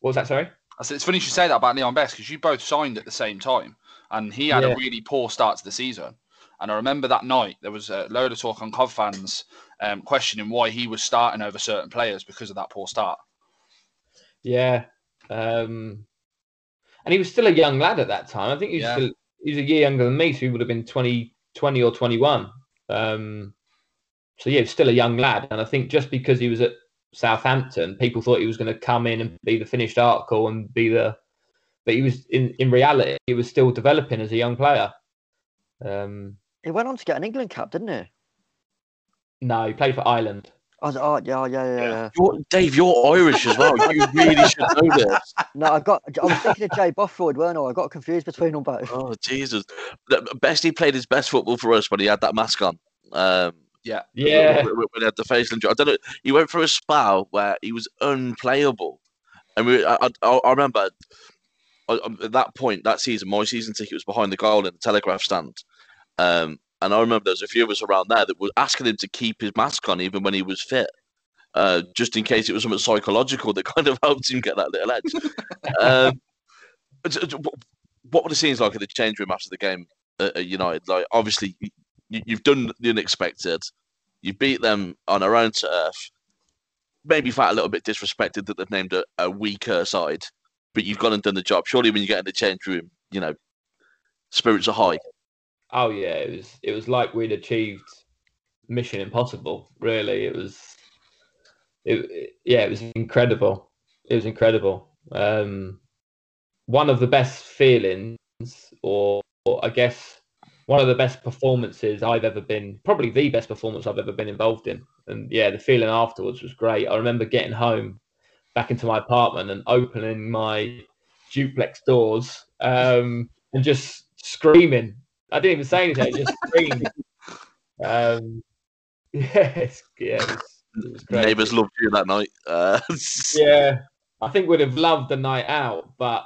What was that? Sorry. I said it's funny you should say that about Leon Best because you both signed at the same time, and he had Yeah. a really poor start to the season. And I remember that night there was a load of talk on Cov fans um, questioning why he was starting over certain players because of that poor start. Yeah. Um, and he was still a young lad at that time. I think he was Yeah. still he was a year younger than me, so he would have been 20, 20 or 21. Um, so yeah, he was still a young lad. And I think just because he was at Southampton, people thought he was going to come in and be the finished article and be the but he was in, in reality he was still developing as a young player. Um, He went on to get an England cap, didn't he? no, he played for Ireland. I was, oh yeah, yeah, yeah, yeah. You're, Dave, you're Irish as well. You really should know (laughs) this. No, I got. I was thinking of Jay Bothroyd, weren't I? I got confused between them both. Oh, Jesus. The- Bestie played his best football for us when he had that mask on. Um, Yeah, Yeah. when when he had the facial injury. I don't know. He went through a spell where he was unplayable. And we, I, I, I remember I- I- at that point, that season, my season ticket was behind the goal in the telegraph stand. Um, and I remember there was a few of us around there that were asking him to keep his mask on even when he was fit, uh, just in case it was something psychological that (laughs) kind of helped him get that little edge. (laughs) um, uh, what were the scenes like in the change room after the game at, United? Like, obviously, you, you've done the unexpected. You beat them on their own turf. Maybe felt a little bit disrespected that they've named a, a weaker side, but you've gone and done the job. Surely, when you get in the change room, you know, spirits are high. Oh yeah, it was it was like we'd achieved mission impossible. Really, it was. It, it- yeah, it was incredible. It was incredible. Um, one of the best feelings, or, or I guess one of the best performances I've ever been. Probably the best performance I've ever been involved in. And yeah, the feeling afterwards was great. I remember getting home, back into my apartment, and opening my duplex doors um, and just screaming I didn't even say anything. I just (laughs) screamed. Um, (laughs) yes, yeah, it was, it was. Neighbours loved you that night. Uh, (laughs) Yeah, I think we'd have loved the night out, but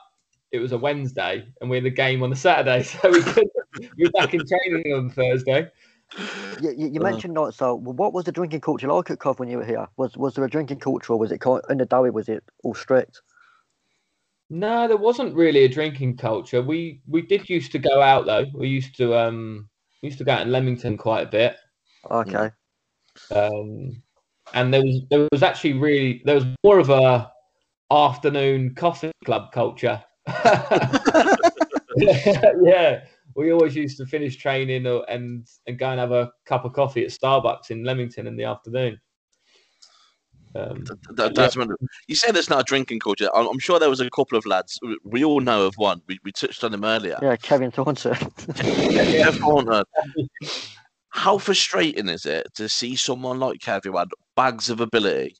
it was a Wednesday and we had the game on the Saturday, so we couldn't. we were back in training on Thursday. You, you, you Uh. mentioned not so. well, What was the drinking culture like at Cov when you were here? Was was there a drinking culture, or was it in the Dowie? Was it all strict? No, there wasn't really a drinking culture. We we did used to go out though. We used to um we used to go out in Leamington quite a bit. Okay. um, and there was there was actually really there was more of a afternoon coffee club culture. (laughs) yeah, we always used to finish training or, and and go and have a cup of coffee at Starbucks in Leamington in the afternoon. Um, That, that's when, you say there's not a drinking culture. I'm, I'm sure there was a couple of lads. we- We all know of one. We, we touched on him earlier. Yeah, Kevin Thornton. (laughs) Kev Horner. How frustrating is it to see someone like Kev who had bags of ability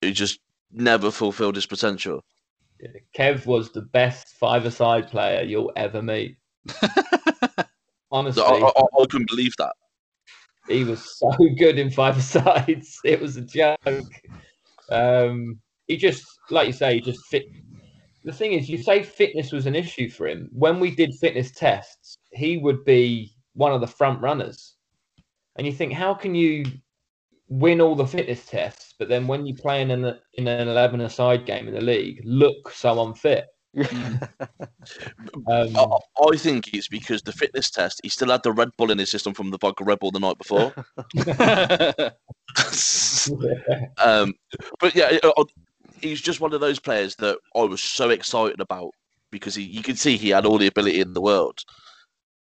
who just never fulfilled his potential? Kev was the best five-a-side player you'll ever meet. (laughs) Honestly, I, I, I can believe that. He was so (laughs) good in five sides. It was a joke. Um, he just, like you say, he just fit. The thing is, you say fitness was an issue for him. When we did fitness tests, he would be one of the front runners. And you think, how can you win all the fitness tests, but then when you play in an in an eleven aside game in the league, look so unfit. Yeah. (laughs) Um, I, I think it's because the fitness test, he still had the Red Bull in his system from the vodka Red Bull the night before. (laughs) (laughs) um, but yeah, he's just one of those players that I was so excited about because he, you could see he had all the ability in the world.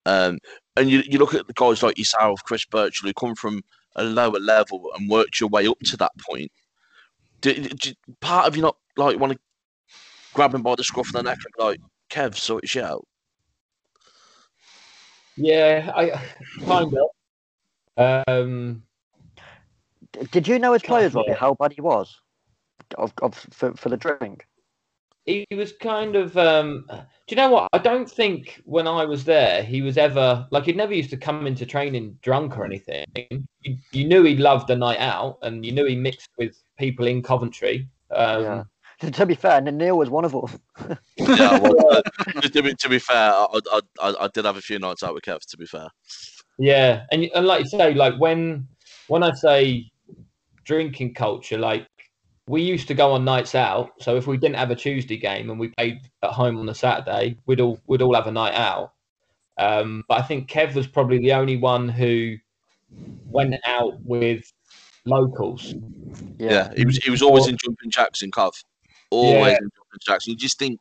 Um, and you, you look at the guys like yourself, Chris Birchall, who come from a lower level and worked your way up to that point. Do, do, part of you not like want to grab him by the scruff of the neck and like, Kev, sort your shit out? yeah, I kind of. Um, Did you know his players, Robbie, how bad he was of, of, for, for the drink? he was kind of um do you know what i don't think when i was there he was ever like he never used to come into training drunk or anything you, you knew he loved the night out and you knew he mixed with people in coventry um Yeah. To, (laughs) to be fair, Neil was one of them. Yeah, well, (laughs) uh, to, be, to be fair, I, I, I, I did have a few nights out with Kev, to be fair. Yeah, and and like you say, like when when I say drinking culture, like we used to go on nights out. So if we didn't have a Tuesday game and we played at home on the Saturday, we'd all we'd all have a night out. Um, but I think Kev was probably the only one who went out with locals. Yeah, he was he was always in jumping jacks in Cov. Always Yeah. jacks. You just think,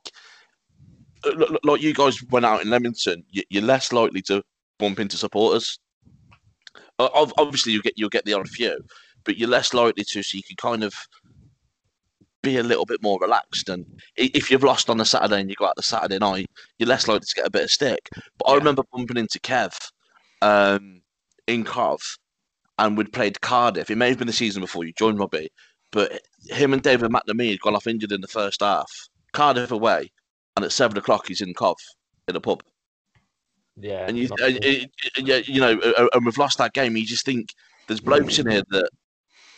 uh, like you guys went out in Leamington, you- you're less likely to bump into supporters. Uh, Obviously, you get you'll get the odd few, but you're less likely to. So you can kind of be a little bit more relaxed. And if you've lost on a Saturday and you go out the Saturday night, you're less likely to get a bit of stick. But I remember bumping into Kev um, in Cov, and we'd played Cardiff. It may have been the season before you joined Robbie, but him and David McNamee had gone off injured in the first half. Cardiff away, and at seven o'clock he's in Cov in a pub. Yeah, And you, and, and, yeah, you know, uh, and we've lost that game. You just think there's blokes in here that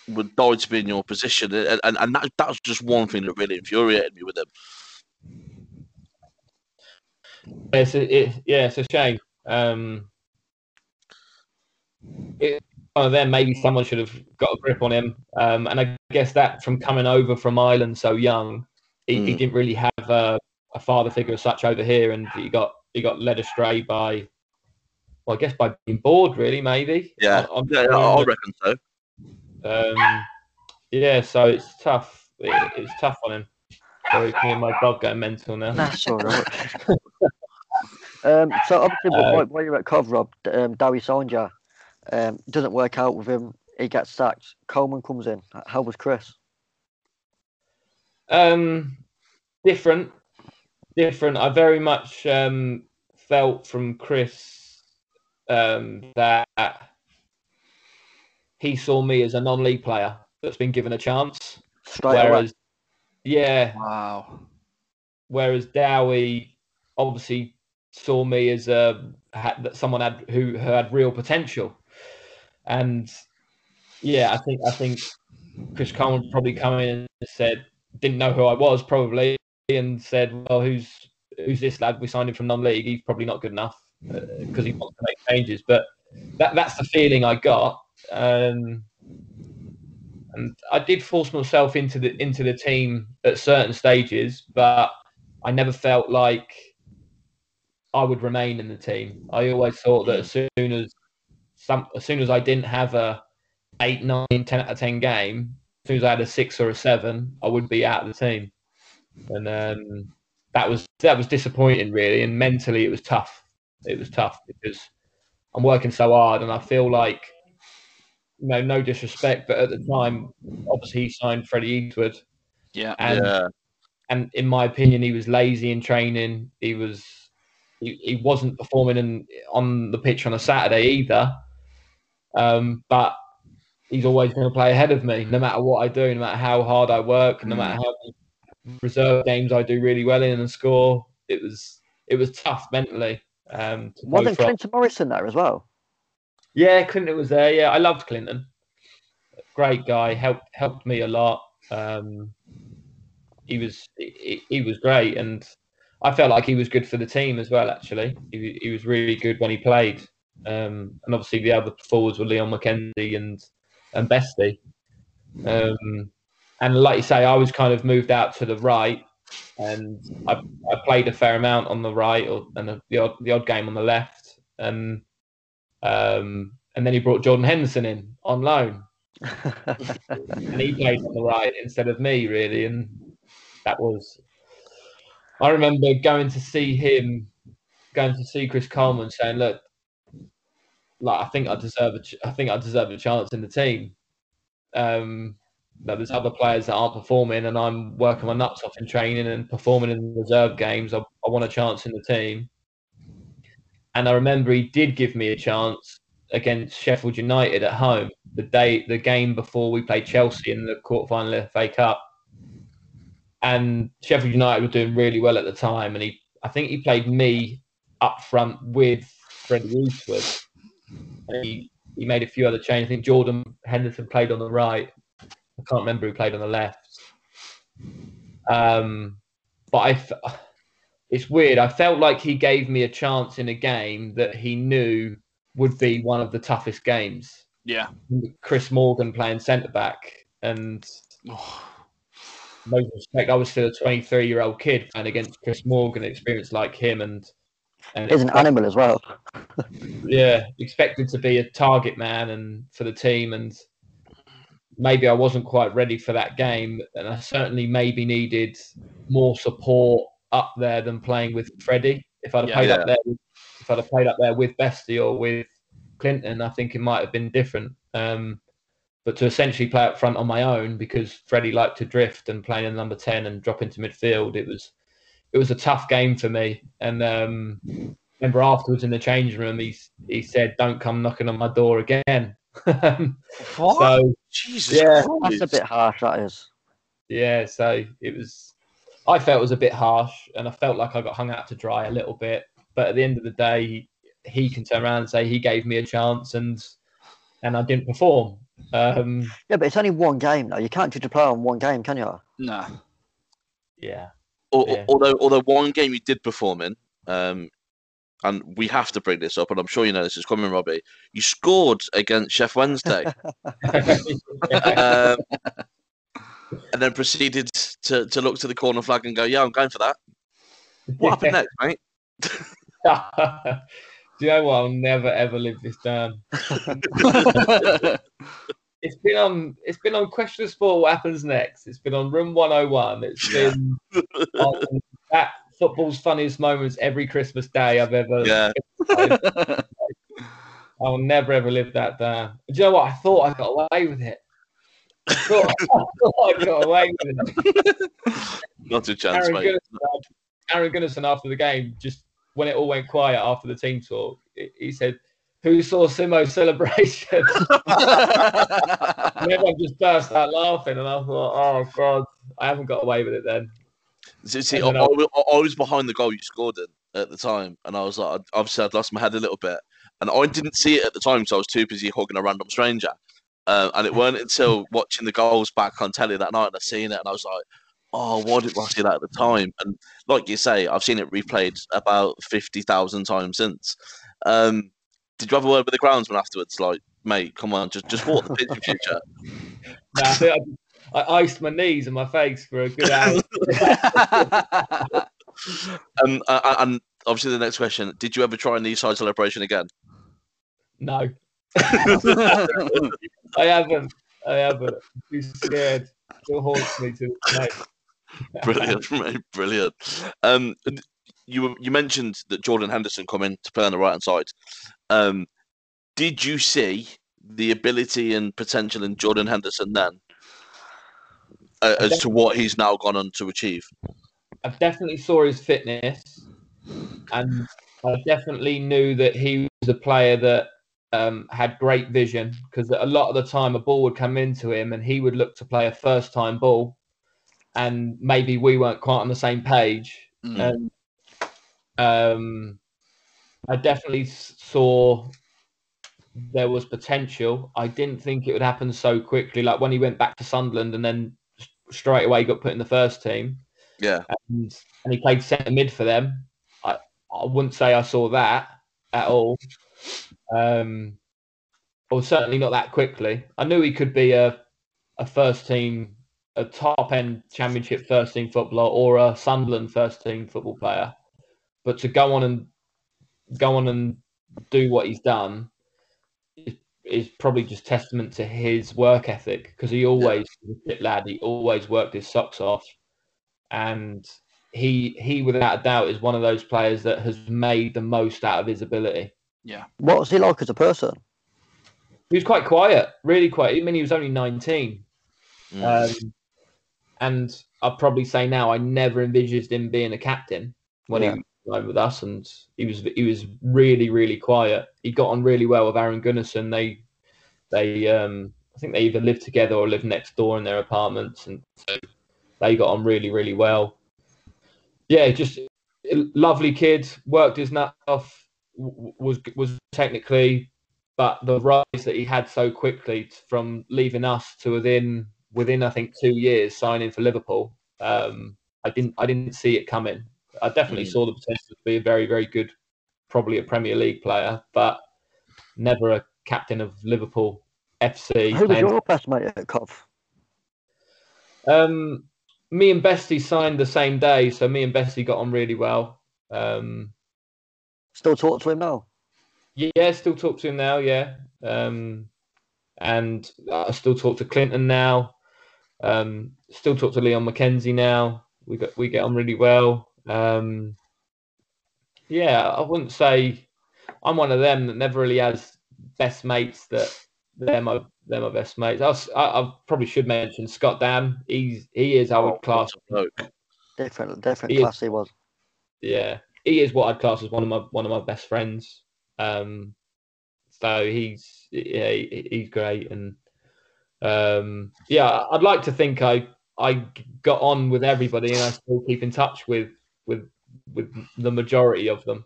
would die to be in your position, and and, and that that was just one thing that really infuriated me with him. it's a, it, yeah, it's a shame. Um, it, of them, maybe someone should have got a grip on him. Um, and I guess that from coming over from Ireland so young, he, he Mm. didn't really have a, a father figure as such over here, and he got he got led astray by, well, I guess by being bored, really, maybe. Yeah, On- on yeah, I, I reckon so. um, yeah, so it's tough. It, it's tough on him. Sorry, me and my dog going mental now. That's all right. um, so obviously, Uh, while, while you're at Cov, Rob, d- um, Dowie Sonja um, doesn't work out with him. He gets sacked. Coleman comes in. How was Chris? Um, different, different. I very much um, felt from Chris um, that he saw me as a non-league player that's been given a chance. Straight away. whereas, yeah, Wow. whereas Dowie obviously saw me as a had, that someone had who, who had real potential, and yeah, I think I think Chris Coleman probably come in and said didn't know who I was probably and said, well, who's who's this lad? We signed him from non-league. He's probably not good enough because he wants to make changes. But that that's the feeling I got. Um, and I did force myself into the into the team at certain stages, but I never felt like I would remain in the team. I always thought that as soon as some as soon as I didn't have a eight, nine, ten out of ten game, as soon as I had a six or a seven, I would be out of the team. And um, that was that was disappointing really, and mentally it was tough. It was tough because I'm working so hard, and I feel like you know, no disrespect, but at the time, obviously he signed Freddie Eastwood, Yeah. and yeah, and in my opinion, he was lazy in training. He was he, he wasn't performing in, on the pitch on a Saturday either. Um, but he's always going to play ahead of me, no matter what I do, no matter how hard I work, no matter how many reserve games I do really well in and score. It was it was tough mentally. Um, to Wasn't Clinton Morrison there as well? yeah, Clinton was there. Yeah, I loved Clinton. Great guy. Helped helped me a lot. Um, he was he, he was great, and I felt like he was good for the team as well. Actually, he, he was really good when he played. Um, and obviously the other forwards were Leon McKenzie and and Bestie. Um, and like you say, I was kind of moved out to the right, and I, I played a fair amount on the right, or and the, the odd the odd game on the left, and um, and then he brought Jordan Henderson in on loan, (laughs) and he played on the right instead of me, really, and that was. I remember going to see him, going to see Chris Coleman, saying, "Look, like I think I deserve a, ch- I think I deserve a chance in the team." Um, that there's other players that aren't performing, and I'm working my nuts off in training and performing in the reserve games. I, I want a chance in the team. And I remember he did give me a chance against Sheffield United at home, the day, the game before we played Chelsea in the quarterfinal FA Cup. And Sheffield United were doing really well at the time, and he, I think he played me up front with Freddie Eastwood. And he, he made a few other changes. I think Jordan Henderson played on the right I can't remember who played on the left. Um, but I, it's weird. I felt like he gave me a chance in a game that he knew would be one of the toughest games. Yeah. Chris Morgan playing centre back, and no respect, I was still a 23 year old kid playing against Chris Morgan, experience like him, and and He's an animal as well. (laughs) yeah, expected to be a target man and for the team, and maybe I wasn't quite ready for that game, and I certainly maybe needed more support up there than playing with Freddie. If I'd have Yeah. played Yeah. up there, if I'd have played up there with Bestie or with Clinton, I think it might have been different. Um, but to essentially play up front on my own because Freddie liked to drift and play in number ten and drop into midfield, it was it was a tough game for me. And um, remember afterwards in the changing room, he he said, "Don't come knocking on my door again." (laughs) so Jesus Yeah, Christ. That's a bit harsh. That is. yeah, so it was. I felt it was a bit harsh, and I felt like I got hung out to dry a little bit. But at the end of the day, he can turn around and say he gave me a chance, and and I didn't perform. Um, Yeah, but it's only one game though. You can't judge a player on one game, can you? No. yeah, Yeah. Although, although one game you did perform in, um, and we have to bring this up, and I'm sure you know this is coming, Robbie. You scored against Sheff Wednesday, (laughs) um, and then proceeded to, to look to the corner flag and go, "Yeah, I'm going for that." What happened next, mate? (laughs) Do you know what? I'll never ever live this down. (laughs) It's been on. It's been on Question of Sport. What happens next? It's been on Room 101. It's been on that football's funniest moments every Christmas day I've ever. Yeah. I'll never ever live that down. Do you know what? I thought I got away with it. I thought (laughs) I, thought I got away with it. Not a chance, Aaron mate. Gunnarsson, Aaron Gunnarsson after the game, just when it all went quiet after the team talk, he- he said, "Who saw Simo's celebration?" (laughs) everyone just burst out laughing, and I thought, "Oh God, I haven't got away with it then." See, see, I, then I, I- was- I was behind the goal you scored in at the time, and I was like, obviously, I'd lost my head a little bit, and I didn't see it at the time because I was too busy hugging a random stranger. Uh, and it weren't until watching the goals back on telly that night and I seen it, and I was like, "Oh, why didn't I see that at the time?" And like you say, I've seen it replayed about fifty thousand times since. Um, did you have a word with the groundsman afterwards? Like, mate, come on, just just walk the pitch in future. No, I, think I, I iced my knees and my face for a good hour. (laughs) (laughs) Um, uh, and obviously, the next question: Did you ever try an knee slide celebration again? no, (laughs) I haven't. I haven't. Too scared. Still haunts me to. Brilliant, mate, brilliant. Um, you you mentioned that Jordan Henderson come in to play on the right hand side. Um, did you see the ability and potential in Jordan Henderson then, uh, as to what he's now gone on to achieve? I definitely saw his fitness, and I definitely knew that he was a player that um, had great vision because a lot of the time a ball would come into him and he would look to play a first time ball, and maybe we weren't quite on the same page. Mm. And um, I definitely saw there was potential. I didn't think it would happen so quickly. Like when he went back to Sunderland and then straight away got put in the first team Yeah, and, and he played centre mid for them. I, I wouldn't say I saw that at all. Um, or certainly not that quickly. I knew he could be a a first team, a top end championship first team footballer or a Sunderland first team football player. But to go on and go on and do what he's done is, is probably just testament to his work ethic because he always yeah. lad, he always worked his socks off, and he he without a doubt is one of those players that has made the most out of his ability. Yeah. What was he like as a person? He was quite quiet, really quiet. I mean, he was only 19. Mm. Um, and I'd probably say now I never envisaged him being a captain when yeah. he with us, and he was he was really really quiet. He got on really well with Aaron Gunnarsson. They they um, I think they either lived together or lived next door in their apartments, and so they got on really really well yeah, just lovely kid. Worked his nut off. Was was technically, but the rise that he had so quickly from leaving us to within within I think two years signing for Liverpool. Um, I didn't I didn't see it coming. I definitely mm. saw the potential to be a very very good, probably a Premier League player, but never a captain of Liverpool FC. Who was your best mate at Cov? Um, me and Bestie signed the same day, so me and Bestie got on really well. Um, still talk to him now? Yeah, still talk to him now. Yeah, um, and I still talk to Clinton now. Um, still talk to Leon McKenzie now. We got we get on really well. Um, yeah, I wouldn't say I'm one of them that never really has best mates that they're my they're my best mates. I, I, I probably should mention Scott Dann. He's he is I would oh, class different different he class. Is, he was. Yeah, he is what I'd class as one of my one of my best friends. Um, so he's yeah he's great and um, yeah I'd like to think I I got on with everybody and I still keep in touch with with with the majority of them.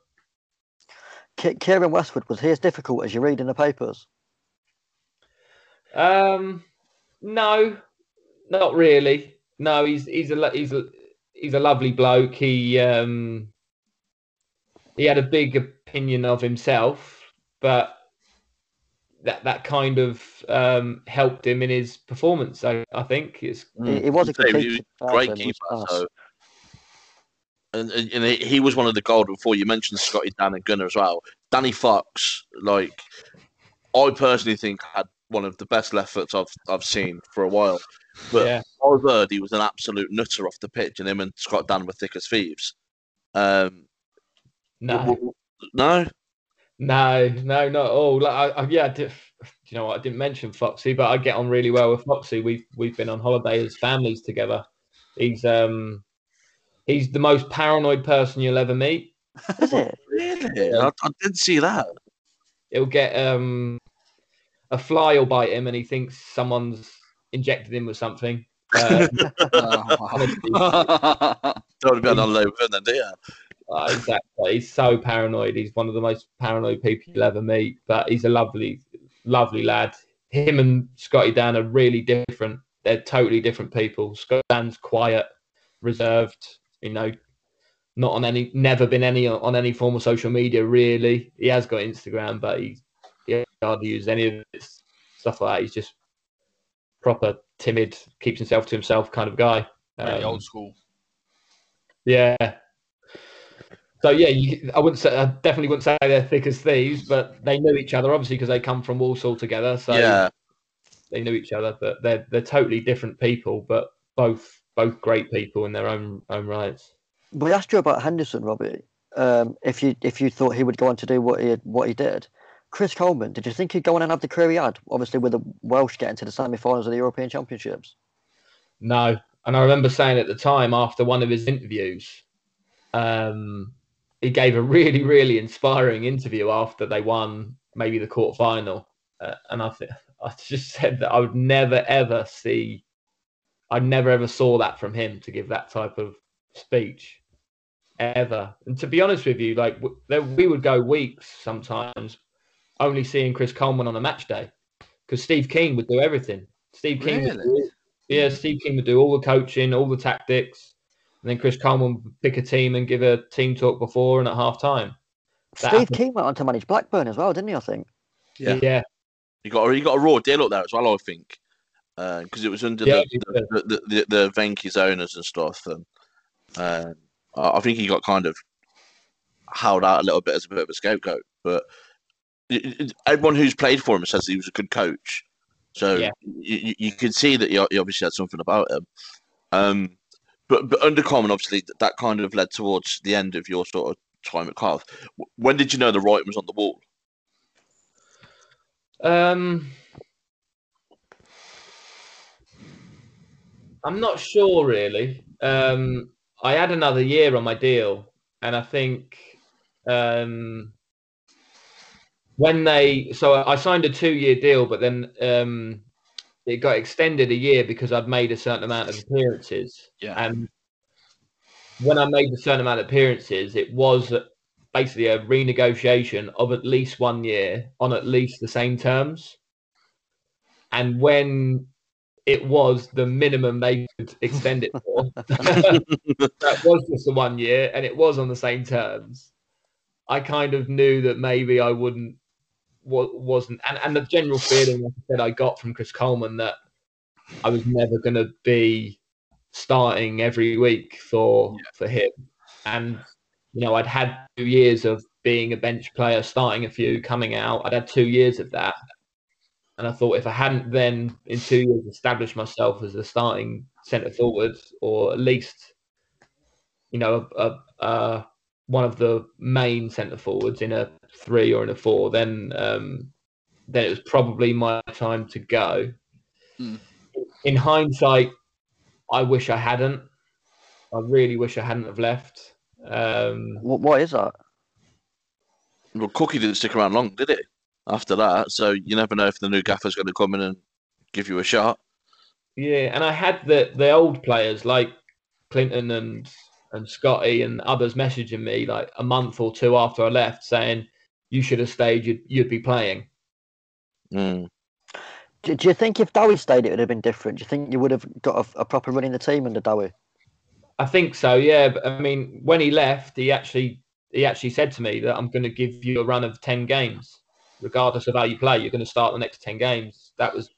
Keiren Westwood was he as difficult as you read in the papers? Um, no, not really. No, he's he's a he's a he's a lovely bloke. He um he had a big opinion of himself, but that that kind of um, helped him in his performance. I, I think it's he, he was a great keeper. So. And, and, he was one of the gold before you mentioned Scotty Dann and Gunner as well. Danny Fox, like I personally think had one of the best left foots I've I've seen for a while. But yeah. I've heard he was an absolute nutter off the pitch, and him and Scott Dann were thick as thieves. Um, no, no, no, no, not at all. Like, I, I, yeah, did, you know what? I didn't mention Foxy, but I get on really well with Foxy. We've we've been on holiday as families together. He's um he's the most paranoid person you'll ever meet. really? I, I didn't see that. He'll get um a fly will bite him and he thinks someone's injected him with something. Uh, (laughs) (laughs) Don't be on low then, do you? Uh, exactly. He's so paranoid. He's one of the most paranoid people you'll ever meet. But he's a lovely, lovely lad. Him and Scotty Dann are really different. They're totally different people. Scotty Dann's quiet, reserved. You know, not on any, never been any on any form of social media. Really, he has got Instagram, but he's he hardly uses any of this stuff like that. He's just proper timid, keeps himself to himself kind of guy. Very um, old school. Yeah. So yeah, you, I wouldn't say I definitely wouldn't say they're thick as thieves, but they knew each other obviously because they come from Walsall together. So yeah, they knew each other, but they're they're totally different people, but both both great people in their own own rights. We asked you about Henderson, Robbie. Um, if you if you thought he would go on to do what he what he did, Chris Coleman, did you think he'd go on and have the career he had? Obviously, with the Welsh getting to the semi-finals of the European Championships. No, and I remember saying at the time after one of his interviews, um, he gave a really, really inspiring interview after they won maybe the quarter final, uh, and I th- (laughs) I just said that I would never ever see, I never ever saw that from him to give that type of speech ever. And to be honest with you, like we would go weeks sometimes only seeing Chris Coleman on a match day because Steve Kean would do everything. Steve Kean, really? do, yeah, Steve Kean would do all the coaching, all the tactics, and then Chris Coleman would pick a team and give a team talk before and at half time. Steve Kean went on to manage Blackburn as well, didn't he? I think. Yeah. Yeah. He got he got a raw deal up there as well, I think, because it was under Yeah, the, the, the, the the Venky's owners and stuff, and uh, I think he got kind of held out a little bit as a bit of a scapegoat. But it- it- everyone who's played for him says he was a good coach, so Yeah. you, you, could see that he, he obviously had something about him. Um, but but under Coleman, obviously, th- that kind of led towards the end of your sort of time at Cardiff. When did you know the writing was on the wall? Um, I'm not sure really. Um, I had another year on my deal, and I think um, when they so I signed a two-year deal, but then um, it got extended a year because I'd made a certain amount of appearances. Yeah. And when I made a certain amount of appearances, it was basically a renegotiation of at least one year on at least the same terms. And when it was the minimum they could extend it for, (laughs) that was just the one year and it was on the same terms. I kind of knew that maybe I wouldn't wa- wasn't and, and the general feeling like I said I got from Chris Coleman that I was never gonna be starting every week for for him. And you know, I'd had two years of being a bench player, starting a few, coming out. I'd had two years of that. And I thought if I hadn't then in two years established myself as a starting centre forward or at least, you know, a, a, a, one of the main centre forwards in a three or in a four, then um, then it was probably my time to go. Mm. In hindsight, I wish I hadn't. I really wish I hadn't have left. Um, What, what is that? Well, Cookie didn't stick around long, did it? After that, so you never know if the new gaffer's going to come in and give you a shot. Yeah, and I had the the old players like Clinton and and Scotty and others messaging me like a month or two after I left saying you should have stayed, you'd you'd be playing. Mm. Do, do you think if Dowie stayed, it would have been different? Do you think you would have got a, a proper run in the team under Dowie? I think so, yeah. But I mean, when he left, he actually he actually said to me that I'm going to give you a run of ten games, regardless of how you play. You're going to start the next ten games. That was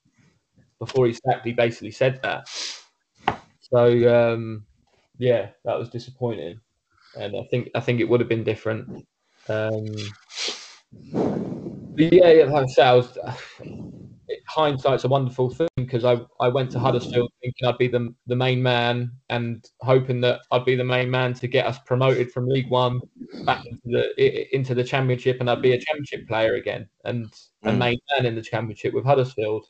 before he sacked. He basically said that. So um, yeah, that was disappointing, and I think I think it would have been different. Um, yeah, yeah, like I said, I was, hindsight's a wonderful thing because I, I went to Huddersfield thinking I'd be the the main man and hoping that I'd be the main man to get us promoted from League One back into the into the Championship and I'd be a Championship player again and a Mm. main man in the Championship with Huddersfield.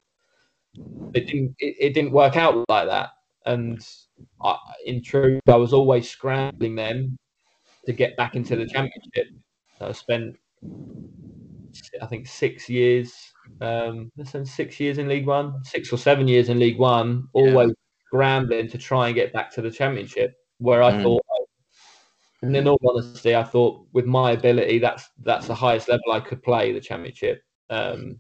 It didn't it, it didn't work out like that, and I, in truth, I was always scrambling then to get back into the Championship. I spent I think six years um, six years in League One, six or seven years in League One, always scrambling to try and get back to the Championship. Where I Mm. thought, and in all honesty, I thought with my ability, that's that's the highest level I could play the Championship. Um,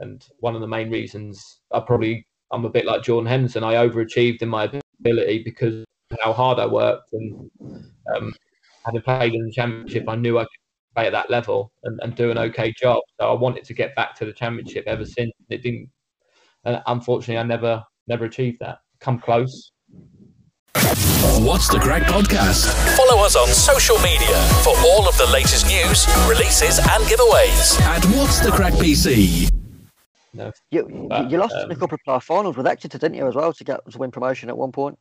and one of the main reasons I probably I'm a bit like Jordan Henderson. I overachieved in my ability because of how hard I worked and um, having played in the Championship, I knew I could play at that level and, and do an okay job. So I wanted to get back to the championship ever since. It didn't. And unfortunately, I never never achieved that. Come close. What's the Craic podcast? Follow us on social media for all of the latest news, releases, and giveaways. At What's the Craic PC? No, You, you- But, you lost in a um, couple of playoff finals with Exeter, didn't you, as well, to get to win promotion at one point?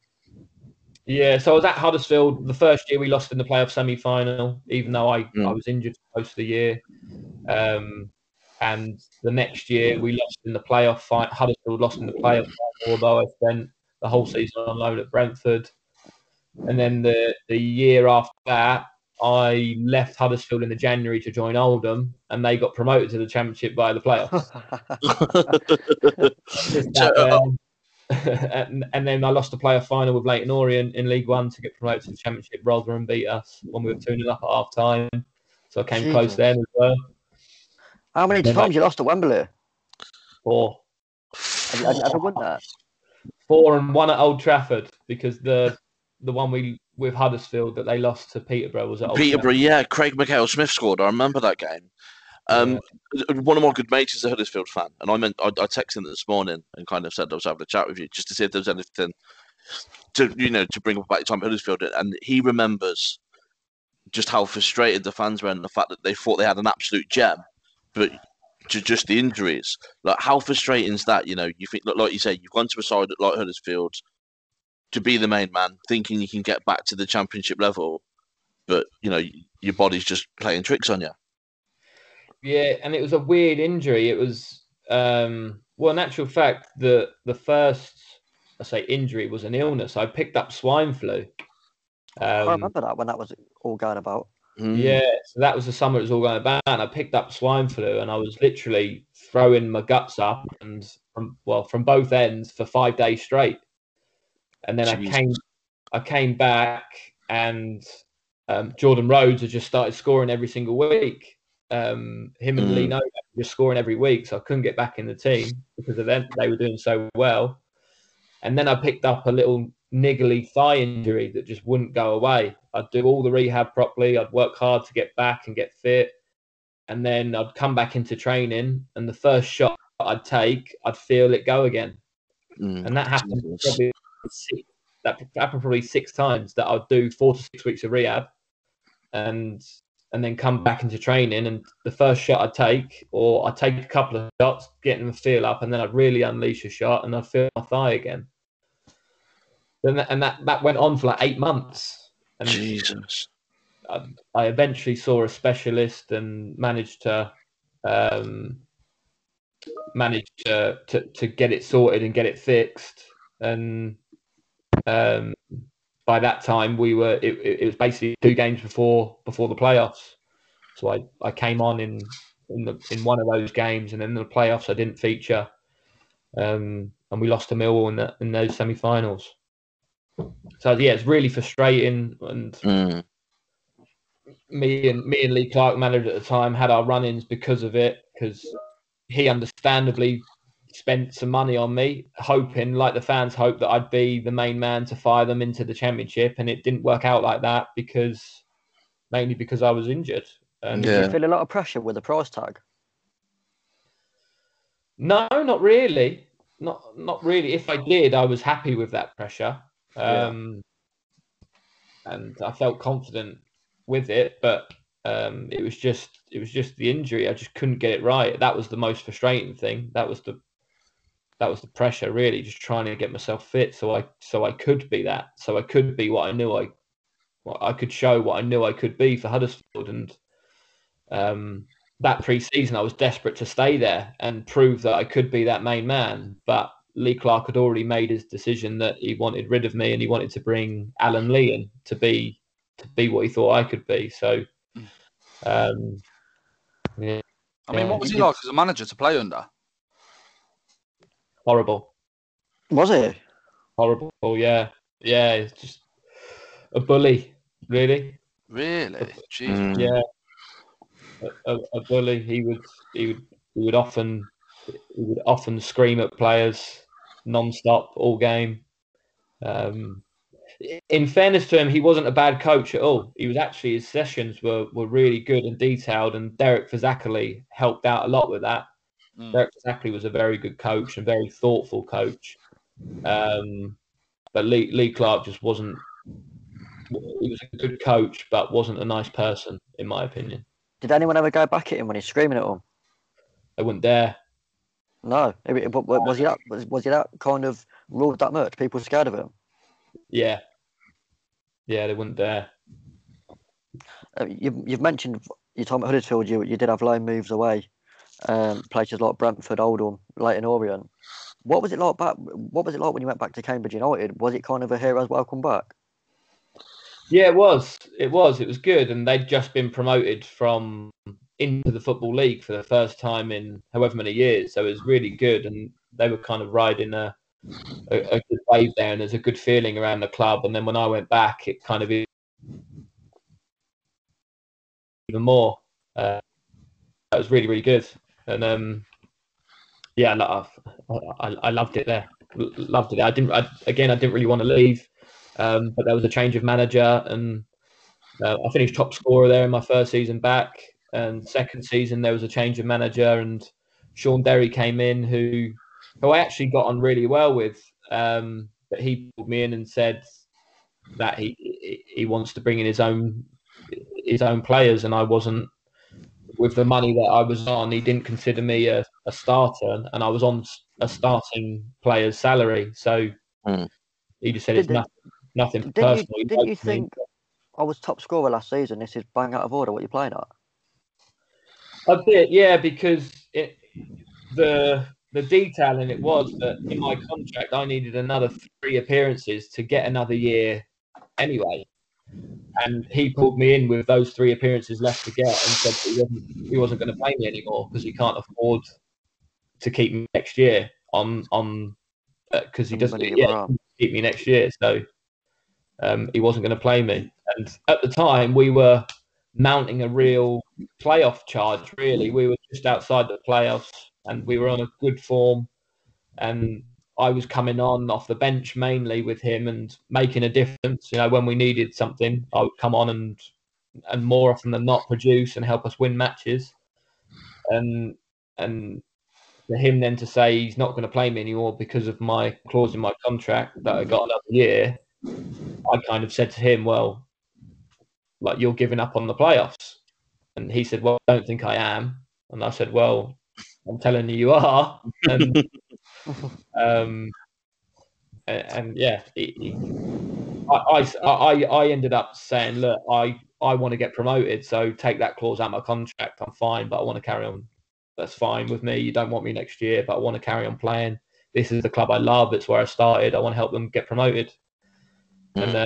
Yeah, so I was at Huddersfield. The first year we lost in the playoff semi final, even though I, Mm. I was injured most of the year. Um, and the next year we lost in the playoff fight. Huddersfield lost in the playoff final, although I spent the whole season on loan at Brentford. And then the, the year after that, I left Huddersfield in the January to join Oldham, and they got promoted to the Championship by the playoffs. (laughs) (laughs) That, um, (laughs) and, and then I lost the playoff final with Leyton Orient in League One to get promoted to the Championship. Rotherham beat us when we were 2 0 up at half time. So I came close then as well. How many Then times you lost at Wembley? Four. Have you, have you ever won that? Four and one at Old Trafford because the the one we with Huddersfield that they lost to Peterborough was at Old Peterborough, yeah, Craig Mackail-Smith scored. I remember that game. Um, one of my good mates is a Huddersfield fan, and I meant I, I texted him this morning and kind of said I was having a chat with you just to see if there was anything to you know to bring up about your time at Huddersfield, and he remembers just how frustrated the fans were and the fact that they thought they had an absolute gem, but to just the injuries. Like how frustrating is that? You know, you think like you say, you've gone to a side like Huddersfield to be the main man, thinking you can get back to the championship level, but you know your body's just playing tricks on you. Yeah, and it was a weird injury. It was um, well, in actual fact, the the first I say injury was an illness. I picked up swine flu. I Um, remember that when that was all going about. Mm. yeah, so that was the summer it was all going about, and I picked up swine flu, and I was literally throwing my guts up, and from well from both ends for five days straight, and then I came, I came back, and um, Jordan Rhodes had just started scoring every single week. Um, him and Mm. Were just scoring every week, so I couldn't get back in the team because of them. They were doing so well, and then I picked up a little niggly thigh injury that just wouldn't go away. I'd do all the rehab properly. I'd work hard to get back and get fit. And then I'd come back into training, and the first shot I'd take, I'd feel it go again. Mm. And that happened Jesus. probably six, that happened probably six times that I'd do four to six weeks of rehab and and then come back into training and the first shot I'd take or I'd take a couple of shots, getting the feel up, and then I'd really unleash a shot and I'd feel my thigh again. Then that, and that, that went on for like eight months. And Jesus. I, I eventually saw a specialist and managed to um, manage to, to to get it sorted and get it fixed. And um, by that time, we were it, it was basically two games before before the playoffs. So I, I came on in in the in one of those games, and then in the playoffs I didn't feature, um, and we lost to Millwall in the, in those semi-finals. So yeah, it's really frustrating, and Mm. me and me and Lee Clark manager at the time had our run-ins because of it because he understandably spent some money on me hoping like the fans hoped that I'd be the main man to fire them into the championship and it didn't work out like that because mainly because I was injured and Did you feel a lot of pressure with the price tag? no not really not not really if I did I was happy with that pressure Yeah. um and I felt confident with it but um, it was just it was just the injury. I just couldn't get it right. That was the most frustrating thing. That was the that was the pressure really, just trying to get myself fit so I so I could be that. So I could be what I knew I what I could show what I knew I could be for Huddersfield and um that pre-season I was desperate to stay there and prove that I could be that main man. But Lee Clark had already made his decision that he wanted rid of me and he wanted to bring Alan Lee in to be to be what he thought I could be. So um, yeah, I mean, what was he like as a manager to play under? Horrible, Was it? horrible. Yeah, yeah, it's just a bully, really. Really? Jesus. Mm. Yeah, a, a, a bully. He would, he would, he would often, he would often scream at players non-stop all game. Um, in fairness to him, he wasn't a bad coach at all. He was actually his sessions were were really good and detailed, and Derek Fazackerley helped out a lot with that. Mm. Derek was a very good coach and very thoughtful coach. Um, but Lee, Lee Clark just wasn't. He was a good coach, but wasn't a nice person, in my opinion. Did anyone ever go back at him when he's screaming at them? They wouldn't dare. No. It- it- but- but Was he that? Was, he that kind of ruled that much? People scared of him. Yeah, yeah, they wouldn't dare. Uh, you, you've mentioned your time at Huddersfield. You you did have loan moves away, um, places like Brentford, Oldham, Leyton Orient. What was it like back? What was it like when you went back to Cambridge United? Was it kind of a hero's welcome back? Yeah, it was. It was. It was good, and they'd just been promoted from into the football league for the first time in however many years. So it was really good, and they were kind of riding a a, a good wave there, and there's a good feeling around the club. And then when I went back, it kind of even more. Uh, that was really really good, and um, yeah, I, I, I loved it there. Loved it. I didn't. I, again, I didn't really want to leave. Um, but there was a change of manager, and uh, I finished top scorer there in my first season back. And second season there was a change of manager, and Shaun Derry came in, who who I actually got on really well with. Um, but he pulled me in and said that he he wants to bring in his own his own players, and I wasn't with the money that I was on. He didn't consider me a, a starter, and I was on a starting player's salary. So Hmm. he just said Did it's they- nothing, nothing Didn't personal. you, didn't you spoke to me. think I was top scorer last season? This is bang out of order. What you're playing at? A bit, yeah, because it, the the detail in it was that in my contract I needed another three appearances to get another year anyway. And he pulled me in with those three appearances left to get and said he wasn't, he wasn't going to play me anymore because he can't afford to keep me next year on on because he doesn't yeah, keep me next year. So um, he wasn't going to play me. And at the time, we were mounting a real playoff charge. Really, we were just outside the playoffs, and we were on a good form. And I was coming on off the bench mainly with him and making a difference. You know, when we needed something, I would come on and and more often than not produce and help us win matches. And and for him then to say he's not going to play me anymore because of my clause in my contract that I got another year, I kind of said to him, well, like you're giving up on the playoffs. And he said, well, I don't think I am. And I said, well, I'm telling you, you are. And, (laughs) um, and, and yeah, he- he- I, I, I, I ended up saying, look, I, I want to get promoted. So take that clause out of my contract. I'm fine, but I want to carry on. That's fine with me. You don't want me next year, but I want to carry on playing. This is the club I love. It's where I started. I want to help them get promoted. And then,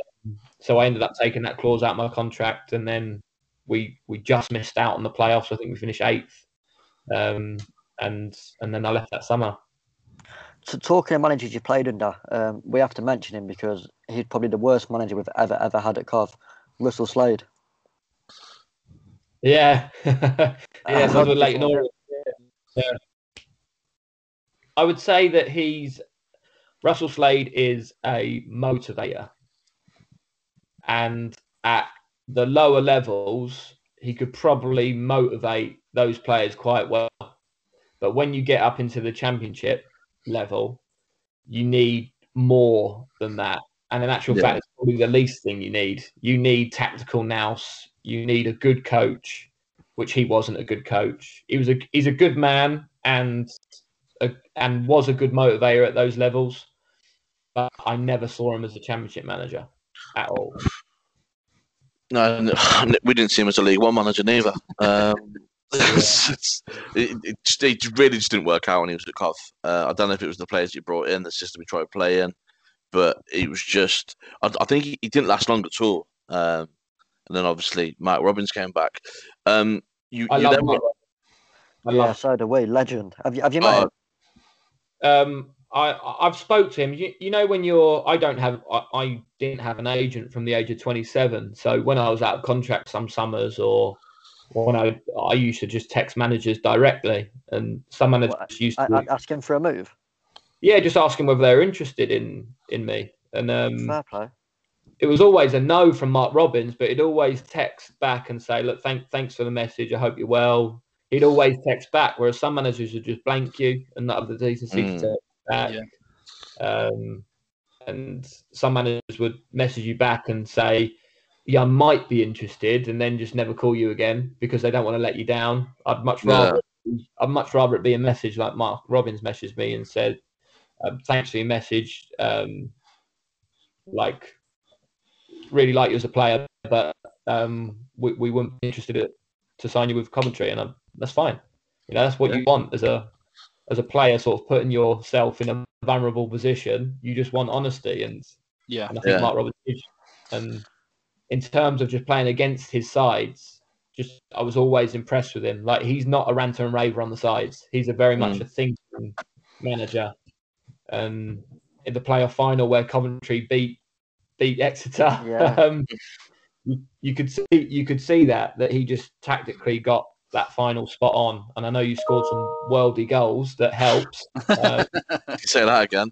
so I ended up taking that clause out of my contract, and then we we just missed out on the playoffs. I think we finished eighth, um, and and then I left that summer. So talking of managers you played under, um, we have to mention him because he's probably the worst manager we've ever ever had at Cov, Russell Slade. Yeah, (laughs) yeah. So you Leyton find Orient. Yeah. I would say that he's Russell Slade is a motivator, and at the lower levels, he could probably motivate those players quite well. But when you get up into the championship level, you need more than that. And in actual Yeah. fact, it's probably the least thing you need. You need tactical nous. You need a good coach, which he wasn't a good coach. He was a he's a good man and a, and was a good motivator at those levels. But I never saw him as a championship manager at all. No, no, (laughs) we didn't see him as a League One manager neither. Um, (laughs) it, it, it really just didn't work out when he was at Cov. Uh, I don't know if it was the players he brought in, the system he tried to play in, but it was just. I, I think he, he didn't last long at all. Um, and then obviously Mike Robins came back. Um, you, I you love then Mike. I yeah, love so do we. Legend. Have you have you met him? um I I've spoke to him. You, you know when you're I don't have I, I didn't have an agent from the age of 27. So when I was out of contract some summers or when I I used to just text managers directly and some managers What, used to I'd ask him for a move. yeah just ask them whether they're interested in in me and um Fair play. it was always a no from Mark Robins, but he'd always text back and say, "Look, thank, thanks for the message. I hope you're well." He'd always text back, whereas some managers would just blank you and not have the decency Mm. to text back. Um, and some managers would message you back and say, "Yeah, I might be interested," and then just never call you again because they don't want to let you down. I'd much Yeah. rather, I'd much rather it be a message like Mark Robins messaged me and said, um, "Thanks for your message." Um, like really like you as a player, but um, we, we wouldn't be interested to, to sign you with Coventry, and um, that's fine. You know, that's what you want as a as a player, sort of putting yourself in a vulnerable position. You just want honesty, and, Yeah. and I think Yeah. Mark Robins. And in terms of just playing against his sides, just I was always impressed with him. Like he's not a ranter and raver on the sides. He's a very much Mm. a thinking manager. And in the playoff final where Coventry beat beat Exeter, (laughs) Yeah. um, you, you could see you could see that that he just tactically got that final spot on. And I know you scored some worldy goals that helps. (laughs) Uh, you say that again.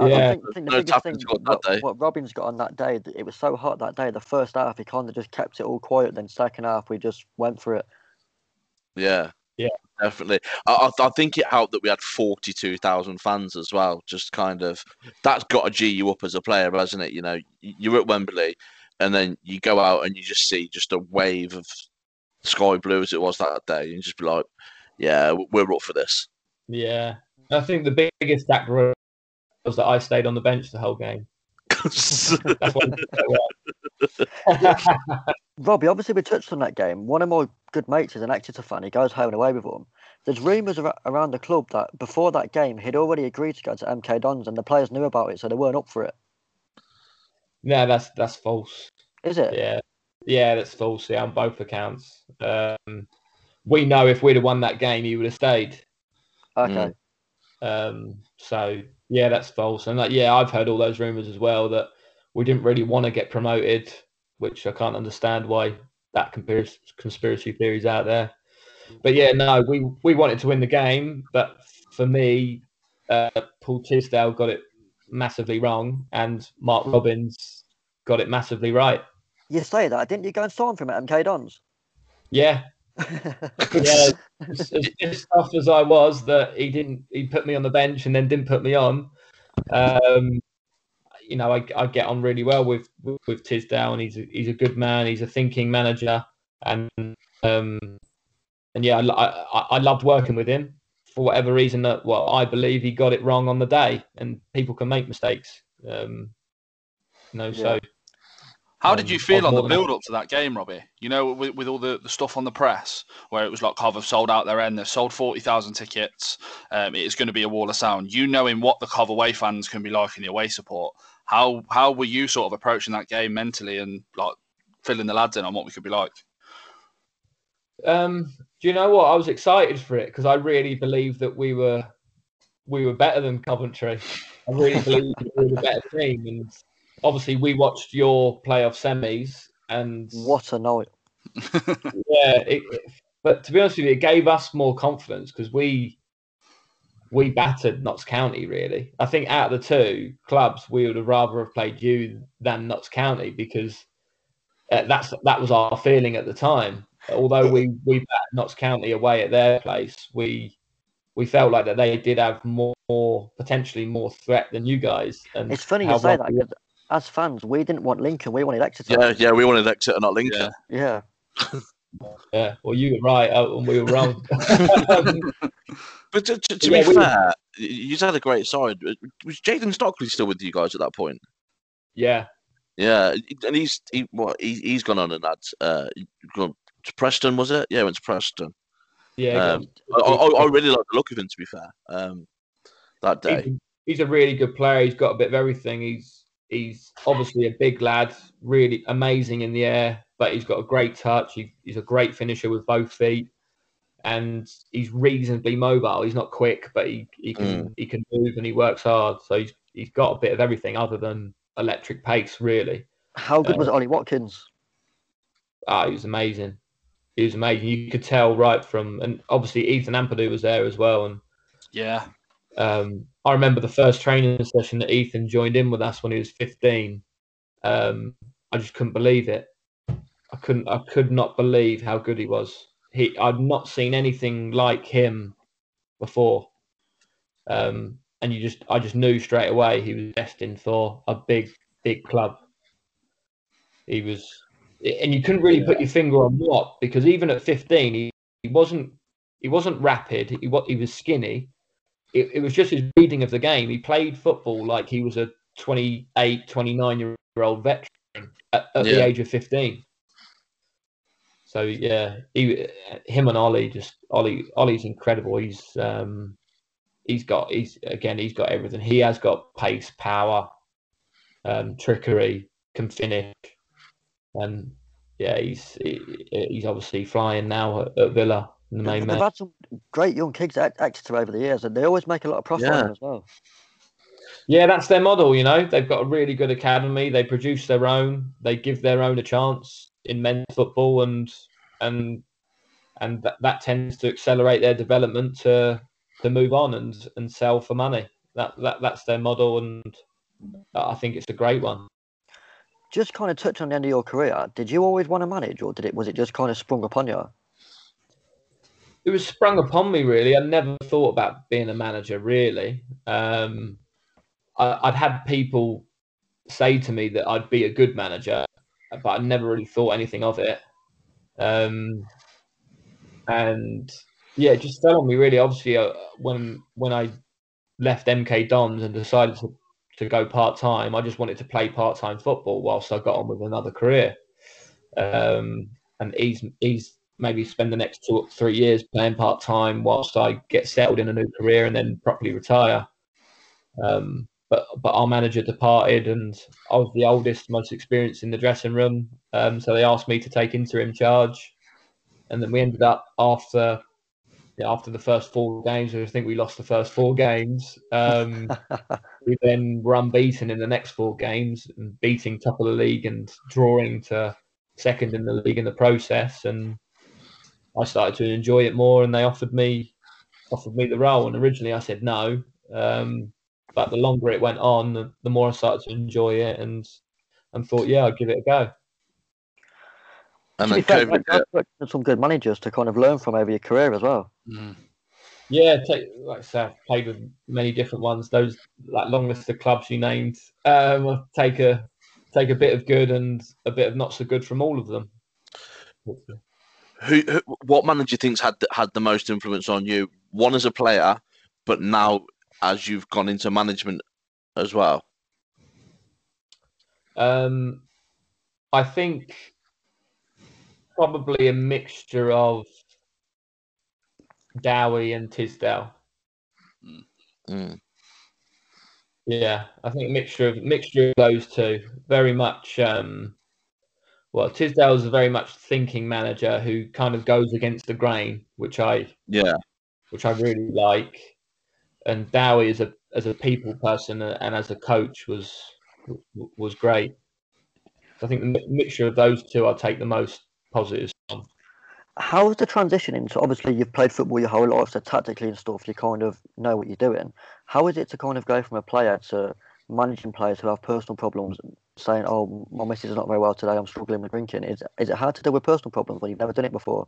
I, I- I Yeah. think, think the No biggest thing squad what, day. what Robins got on that day, it was so hot that day. The first half, he kind of just kept it all quiet. Then second half, we just went for it. Yeah. Yeah. Definitely. I, I, I think it helped that we had 42,000 fans as well. Just kind of, that's got to G you up as a player, hasn't it? You know, you're at Wembley and then you go out and you just see just a wave of sky blue as it was that day. And you just be like, yeah, we're up for this. Yeah, I think the biggest stat was that I stayed on the bench the whole game. That's why. we did so well. Robbie, obviously we touched on that game. One of my good mates is an Exeter fan. He goes home and away with them. There's rumours ar- around the club that before that game he'd already agreed to go to MK Dons and the players knew about it, so they weren't up for it. no, that's that's false. Is it? Yeah, yeah, that's false. Yeah, on both accounts. Um, we know if we'd have won that game, he would have stayed. Okay. Um, so yeah, that's false. And like, yeah, I've heard all those rumours as well that we didn't really want to get promoted, which I can't understand why that conspiracy theories out there. But yeah, no, we we wanted to win the game, but for me, uh, Paul Tisdale got it massively wrong, and Mark Robins got it massively right. You say that, didn't you go and sign for him MK Dons? Yeah, yeah, (laughs) as, as pissed as I was that he didn't, he put me on the bench and then didn't put me on. Um, you know, I, I get on really well with with, Tisdale, and he's a, he's a good man. He's a thinking manager, and um, and yeah, I, I, I loved working with him for whatever reason. That well, I believe he got it wrong on the day, and people can make mistakes. Um, you know, so How did you Um, feel on the build up to that game, Robbie? You know, with, with all the, the stuff on the press, where it was like Cov have sold out their end, they've sold 40,000 tickets, um, it's going to be a wall of sound. You knowing what the Cov away fans can be like in the away support, how how were you sort of approaching that game mentally and like filling the lads in on what we could be like? Um, do you know what? I was excited for it because I really believed that we were we were better than Coventry. I really believed that we were the better team, and obviously we watched your playoff semis, and what a night. (laughs) yeah, it, it- but to be honest with you, it gave us more confidence because we we battered Notts County. Really, I think out of the two clubs, we would have rather have played you than Notts County because uh, that's that was our feeling at the time. Although we we battered Notts County away at their place, we we felt like that they did have more, more potentially more threat than you guys. And It's funny you say that we- 'cause as fans, we didn't want Lincoln, we wanted Exeter. Yeah, yeah, we wanted Exeter, not Lincoln. Yeah. Yeah. (laughs) Yeah, well, you were right uh, and we were wrong. (laughs) But to, to, to Yeah, be we- fair, you had a great side. Was Jayden Stockley still with you guys at that point? yeah, Yeah, and he's he what he, he's gone on and had uh gone to Preston was it? Yeah, went to Preston. yeah. Um, I, I, I really like the look of him to be fair. Um, that day. he's a really good player. He's got a bit of everything. He's he's obviously a big lad, really amazing in the air, but he's got a great touch. He, he's a great finisher with both feet, and he's reasonably mobile. He's not quick, but he, he can he can move and he works hard. So he's he's got a bit of everything other than electric pace, really. How good Uh, was Ollie Watkins? Ah, he was amazing. He was amazing. You could tell right from, and obviously Ethan Ampadu was there as well, and Yeah, Um, I remember the first training session that Ethan joined in with us when he was 15. Um, I just couldn't believe it. I couldn't. I could not believe how good he was. He, I'd not seen anything like him before. Um, and you just, I just knew straight away he was destined for a big, big club. He was, and you couldn't really put your finger on what because even at 15, he, he wasn't, he wasn't rapid. He he was skinny it, it was just his reading of the game. He played football like he was a 28, 29 year old veteran at, at the age of 15. So yeah, he, him and Ollie just Ollie Ollie's incredible. He's um, he's got he's again he's got everything. He has got pace, power, um, trickery, can finish, and yeah, he's he, he's obviously flying now at, at Villa the main They've had some great young kids at Exeter over the years, and they always make a lot of profit Yeah. as well. Yeah, that's their model. You know, they've got a really good academy. They produce their own. They give their own a chance in men's football, and and and that, that tends to accelerate their development to to move on and and sell for money. That that that's their model, and I think it's a great one. Just kind of touch on the end of your career. Did you always want to manage, or did it was it just kind of sprung upon you? It was sprung upon me really. I never thought about being a manager really. Um, I, I'd had people say to me that I'd be a good manager, but I never really thought anything of it. Um, and yeah, it just fell on me really. Obviously, uh, when when I left MK Dons and decided to, to go part time, I just wanted to play part time football whilst I got on with another career. Um, and he's he's maybe spend the next two or three years playing part time whilst I get settled in a new career and then properly retire. Um, but but our manager departed, and I was the oldest, most experienced in the dressing room. Um, so they asked me to take interim charge, and then we ended up after yeah, after the first four games. I think we lost the first four games. Um, (laughs) we then were unbeaten in the next four games, and beating top of the league and drawing to second in the league in the process. And I started to enjoy it more, and they offered me offered me the role. And originally I said no, um, but the longer it went on, the, the, more I started to enjoy it, and and thought, yeah, I'd give it a go. And then fair, COVID, some good managers to kind of learn from over your career as well. Mm. Yeah, take, like I said, I've played with many different ones. Those like long list of clubs you named, um, take a take a bit of good and a bit of not so good from all of them. Who, who what manager thinks had had the most influence on you? One as a player, but now as you've gone into management as well. Um, I think probably a mixture of Dowie and Tisdale. Mm. Yeah, I think a mixture of mixture of those two. Very much. Um, well, Tisdale is a very much thinking manager who kind of goes against the grain, which I yeah, which I really like. And Dowie as a as a people person and as a coach was was great. I think the mixture of those two, I take the most positives on. How's the transition into obviously you've played football your whole life, so tactically and stuff you kind of know what you're doing. How is it to kind of go from a player to managing players who have personal problems and saying, "Oh, my missus is not very well today. I'm struggling with drinking." Is is it hard to deal with personal problems when you've never done it before?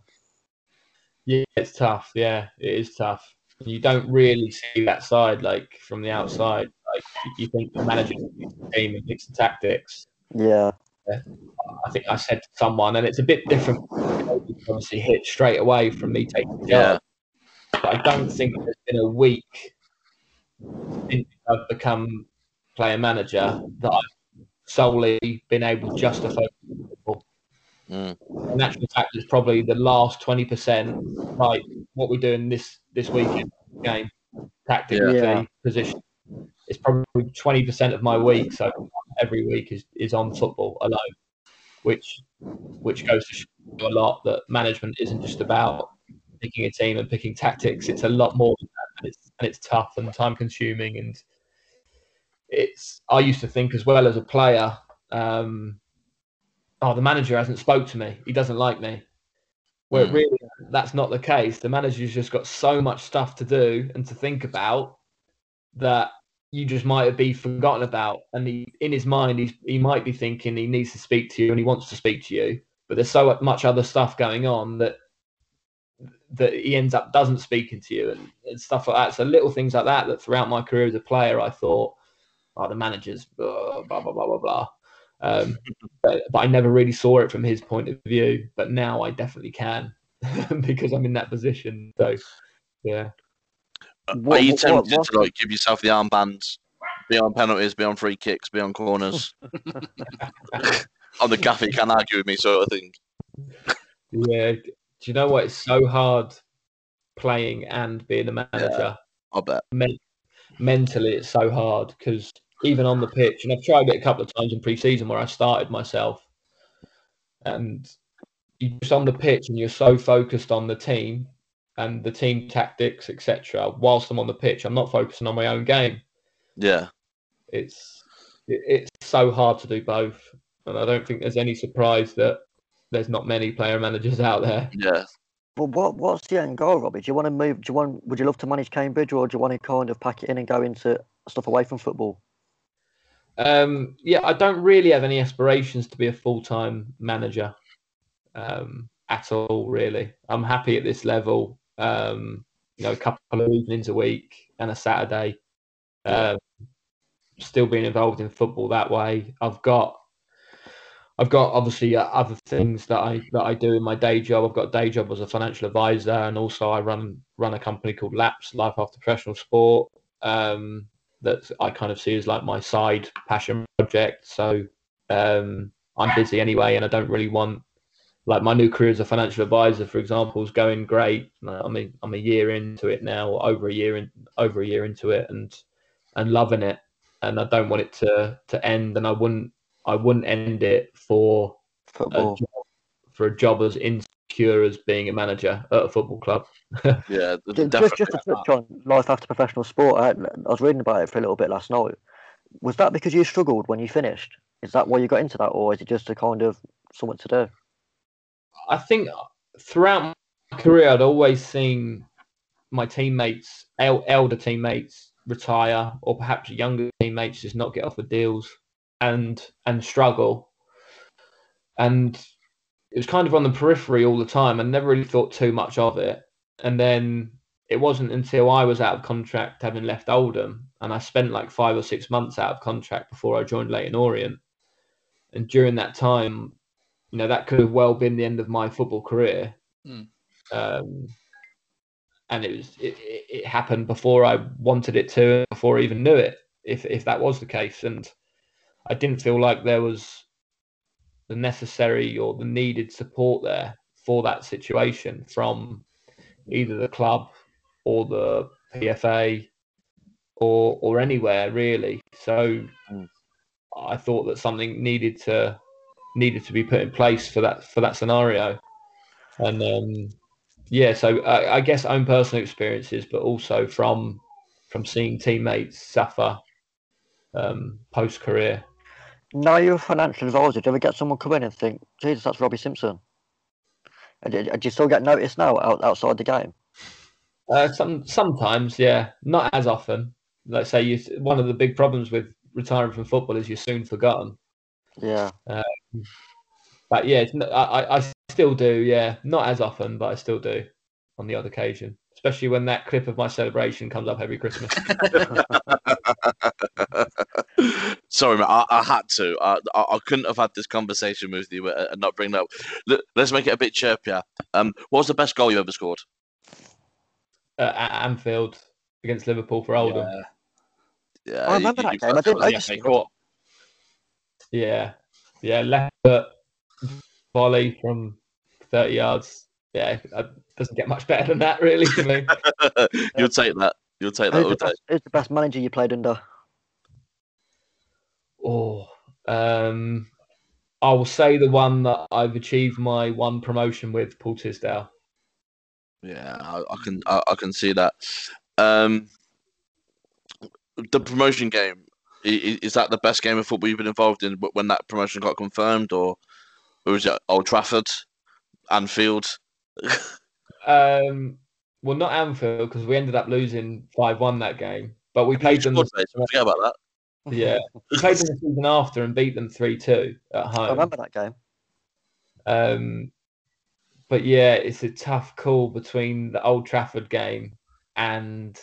Yeah, it's tough. Yeah, it is tough. You don't really see that side like from the outside. Like you think the manager the team and picks the tactics. Yeah. I think I said to someone, and it's a bit different. Obviously, hit straight away from me taking the yeah. But I don't think there's been a week since I've become player manager that I've solely been able just to focus on football. Mm. In actual fact, it's probably the last twenty percent, like what we're doing this this weekend game, tactically, Yeah. position. It's probably twenty percent of my week. So every week is, is on football alone, which which goes to show a lot that management isn't just about picking a team and picking tactics. It's a lot more than that, and it's and it's tough and time consuming. And it's I used to think as well as a player, um, oh, the manager hasn't spoke to me. He doesn't like me. Where Mm. really that's not the case. The manager's just got so much stuff to do and to think about that you just might be forgotten about. And he, in his mind, he's, he might be thinking he needs to speak to you and he wants to speak to you, but there's so much other stuff going on that that he ends up doesn't speaking to you and, and stuff like that. So little things like that that throughout my career as a player, I thought, oh, the manager's blah blah blah blah blah. blah. Um, (laughs) but, but I never really saw it from his point of view. But now I definitely can (laughs) because I'm in that position. So yeah. What- Are you what- tempted what- to like give yourself the armbands, be on penalties, be on free kicks, be on corners? (laughs) on the gaffer, you can't argue with me, sort of thing. Yeah. Do you know what? It's so hard playing and being a manager. I bet. Men- mentally, it's so hard because even on the pitch, and I've tried it a couple of times in pre-season where I started myself, and you're just on the pitch and you're so focused on the team and the team tactics, etc. Whilst I'm on the pitch, I'm not focusing on my own game. Yeah. It's it's so hard to do both, and I don't think there's any surprise that there's not many player managers out there. Yeah. But what what's the end goal, Robbie? Do you want to move? Do you want? Would you love to manage Cambridge, or do you want to kind of pack it in and go into stuff away from football? Um, yeah, I don't really have any aspirations to be a full time manager um, at all. Really, I'm happy at this level. Um, you know, a couple of evenings a week and a Saturday. Um, still being involved in football that way. I've got I've got obviously uh, other things that I that I do in my day job. I've got a day job as a financial advisor, and also I run run a company called Laps Life After Professional Sport. Um, that I kind of see as like my side passion project. So um, I'm busy anyway, and I don't really want like my new career as a financial advisor, for example, is going great. I'm a, I'm a year into it now, over a year in over a year into it, and and loving it. And I don't want it to to end, and I wouldn't I wouldn't end it for Football. a job, for a job as insecure as being a manager at a football club. (laughs) Yeah, Ju- Just, just to touch on life after professional sport, I, I was reading about it for a little bit last night. Was that because you struggled when you finished? Is that why you got into that, or is it just a kind of something to do? I think throughout my career, I'd always seen my teammates, el- elder teammates, retire, or perhaps younger teammates just not get off offered deals and and struggle. And it was kind of on the periphery all the time. I never really thought too much of it. And then it wasn't until I was out of contract, having left Oldham, and I spent like five or six months out of contract before I joined Leyton Orient. And during that time, you know, that could have well been the end of my football career. Mm. Um, and it was it, it, it happened before I wanted it to, before I even knew it. If if that was the case, and I didn't feel like there was the necessary or the needed support there for that situation from either the club or the PFA or or anywhere really. So Mm. I thought that something needed to needed to be put in place for that for that scenario, and um, yeah. So I, I guess own personal experiences, but also from from seeing teammates suffer um, post career. Now you're a financial advisor. Do you ever get someone come in and think, Jesus, that's Robbie Simpson? And Do do you still get noticed now out, outside the game? Uh, some sometimes, yeah, not as often. Let's say you. One of the big problems with retiring from football is you're soon forgotten. Yeah. But yeah, it's, n- I, I- I still do. Yeah, not as often, but I still do on the odd occasion. Especially when that clip of my celebration comes up every Christmas. (laughs) Sorry, mate. I, I had to. I, I I couldn't have had this conversation with you and not bring it up. Let- Let's make it a bit chirpier. Um, what was the best goal you ever scored? uh, at Anfield against Liverpool for Oldham. Yeah, I remember you- that you- game. I didn't know Yeah, you they scored. caught. Yeah, yeah, left foot volley from thirty yards. Yeah, it doesn't get much better than that, really, to me. (laughs) You'll take that. You'll take that Who's the, best, who's the best manager you played under? Oh, um, I will say the one that I've achieved my one promotion with, Paul Tisdale. Yeah, I, I can. I, I can see that. Um, the promotion game i- i- is that the best game of football you've been involved in when that promotion got confirmed, or or was it Old Trafford, Anfield? Um, well, not Anfield because we ended up losing five one that game, but we played them. Base, Forget about that. Yeah, we played them the season after and beat them three two at home. I remember that game. Um, but yeah, it's a tough call between the Old Trafford game and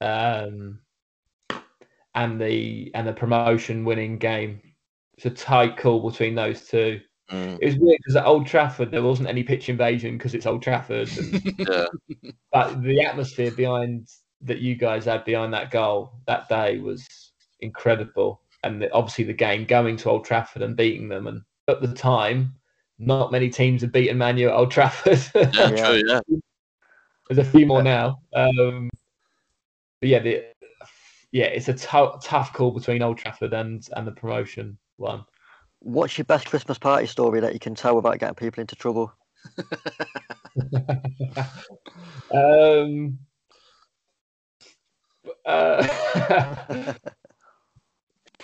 um, and the and the promotion winning game. It's a tight call between those two. Mm, It was weird because at Old Trafford there wasn't any pitch invasion because it's Old Trafford, and, (laughs) yeah, but the atmosphere behind that you guys had behind that goal that day was incredible. And the, obviously the game going to Old Trafford and beating them, and at the time, not many teams had beaten Manu at Old Trafford. yeah, (laughs) Yeah. true, yeah. There's a few more now. Um, but yeah, the, yeah, it's a tough call between Old Trafford and and the promotion one. What's your best Christmas party story that you can tell without getting people into trouble? (laughs) um, uh, (laughs)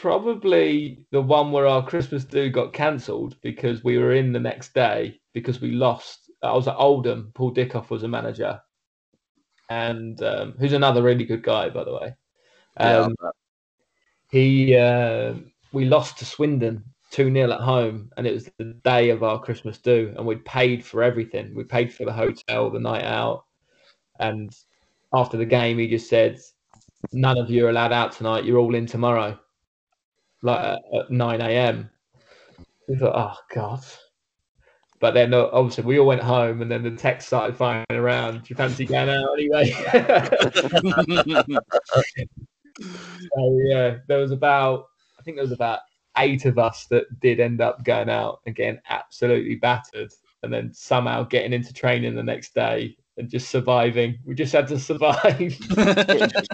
probably the one where our Christmas do got cancelled because we were in the next day because we lost. I was at Oldham. Paul Dickov was a manager, and um, who's another really good guy, by the way. Yeah, Um, he uh, we lost to Swindon 2 0 at home, and it was the day of our Christmas do, and we'd paid for everything. We paid for the hotel, the night out, And after the game, he just said, "None of you are allowed out tonight. You're all in tomorrow, like at, at nine a.m." We thought, "Oh God." But then uh, obviously we all went home, and then the text started firing around. Do you fancy going out anyway? (laughs) so yeah, there was about I think there was about eight of us that did end up going out again, absolutely battered, and then somehow getting into training the next day and just surviving. We just had to survive. (laughs)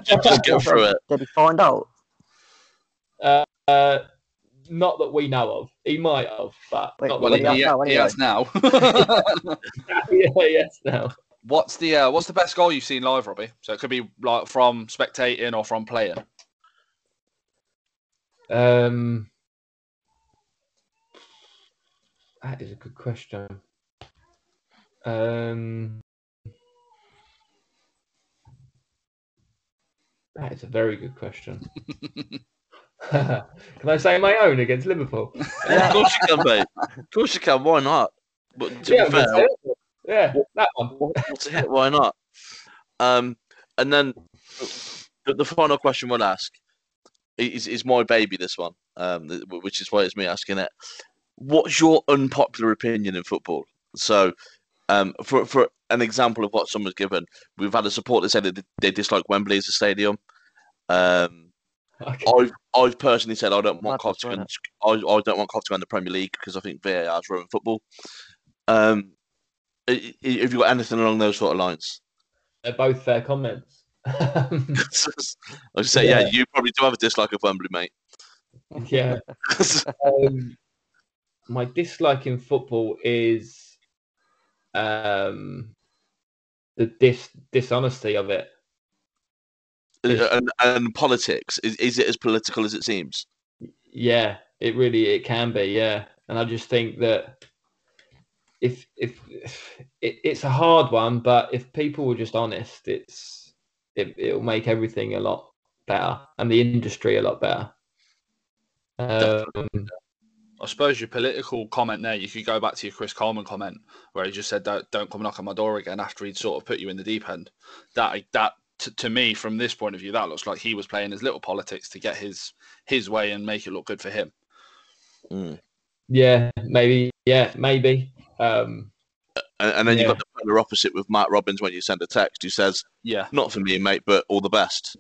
Just get through it. Did he find out? uh, uh, not that we know of. He might have, but Wait, not Well, Well, he, he he, now, (laughs) (laughs) he has now. yeah, yes, no. what's the uh, what's the best goal you've seen live, Robbie? So it could be like from spectating or from playing. Um, that is a good question. Um, that is a very good question. (laughs) (laughs) Can I say my own against Liverpool? Yeah, (laughs) of course you can, mate. Of course you can. Why not? But to yeah, be fair, yeah, that one. what's a hit? Why not? Um, and then the, the final question we'll ask is, is my baby. This one, um, which is why it's me asking it. What's your unpopular opinion in football? So, um, for for an example of what someone's given, we've had a support that said that they dislike Wembley as a stadium. Um, Okay. I've I've personally said I don't want Madness, Cov to isn't. I, I don't want Cov to win the Premier League because I think VAR is ruined football. Um, i- i- have you got anything along those sort of lines? They're both fair comments. (laughs) I was say, yeah. Yeah. you probably do have a dislike of Wembley, mate. yeah. (laughs) Um, my dislike in football is um, the dis- dishonesty of it. And, and politics is is it as political as it seems? Yeah, it really it can be. Yeah, and I just think that if if, if it, it's a hard one, but if people were just honest, it's it it'll make everything a lot better and the industry a lot better. Um, I suppose your political comment there, you could go back to your Chris Coleman comment where he just said, "Don't, don't come knock on my door again." After he'd sort of put you in the deep end, that that to, to me, from this point of view, that looks like he was playing his little politics to get his his way and make it look good for him. Mm. yeah, maybe. Yeah, maybe. Um, And, and then Yeah. you've got the polar opposite with Mark Robins when you send a text who says, Yeah, "Not for me, mate, but all the best."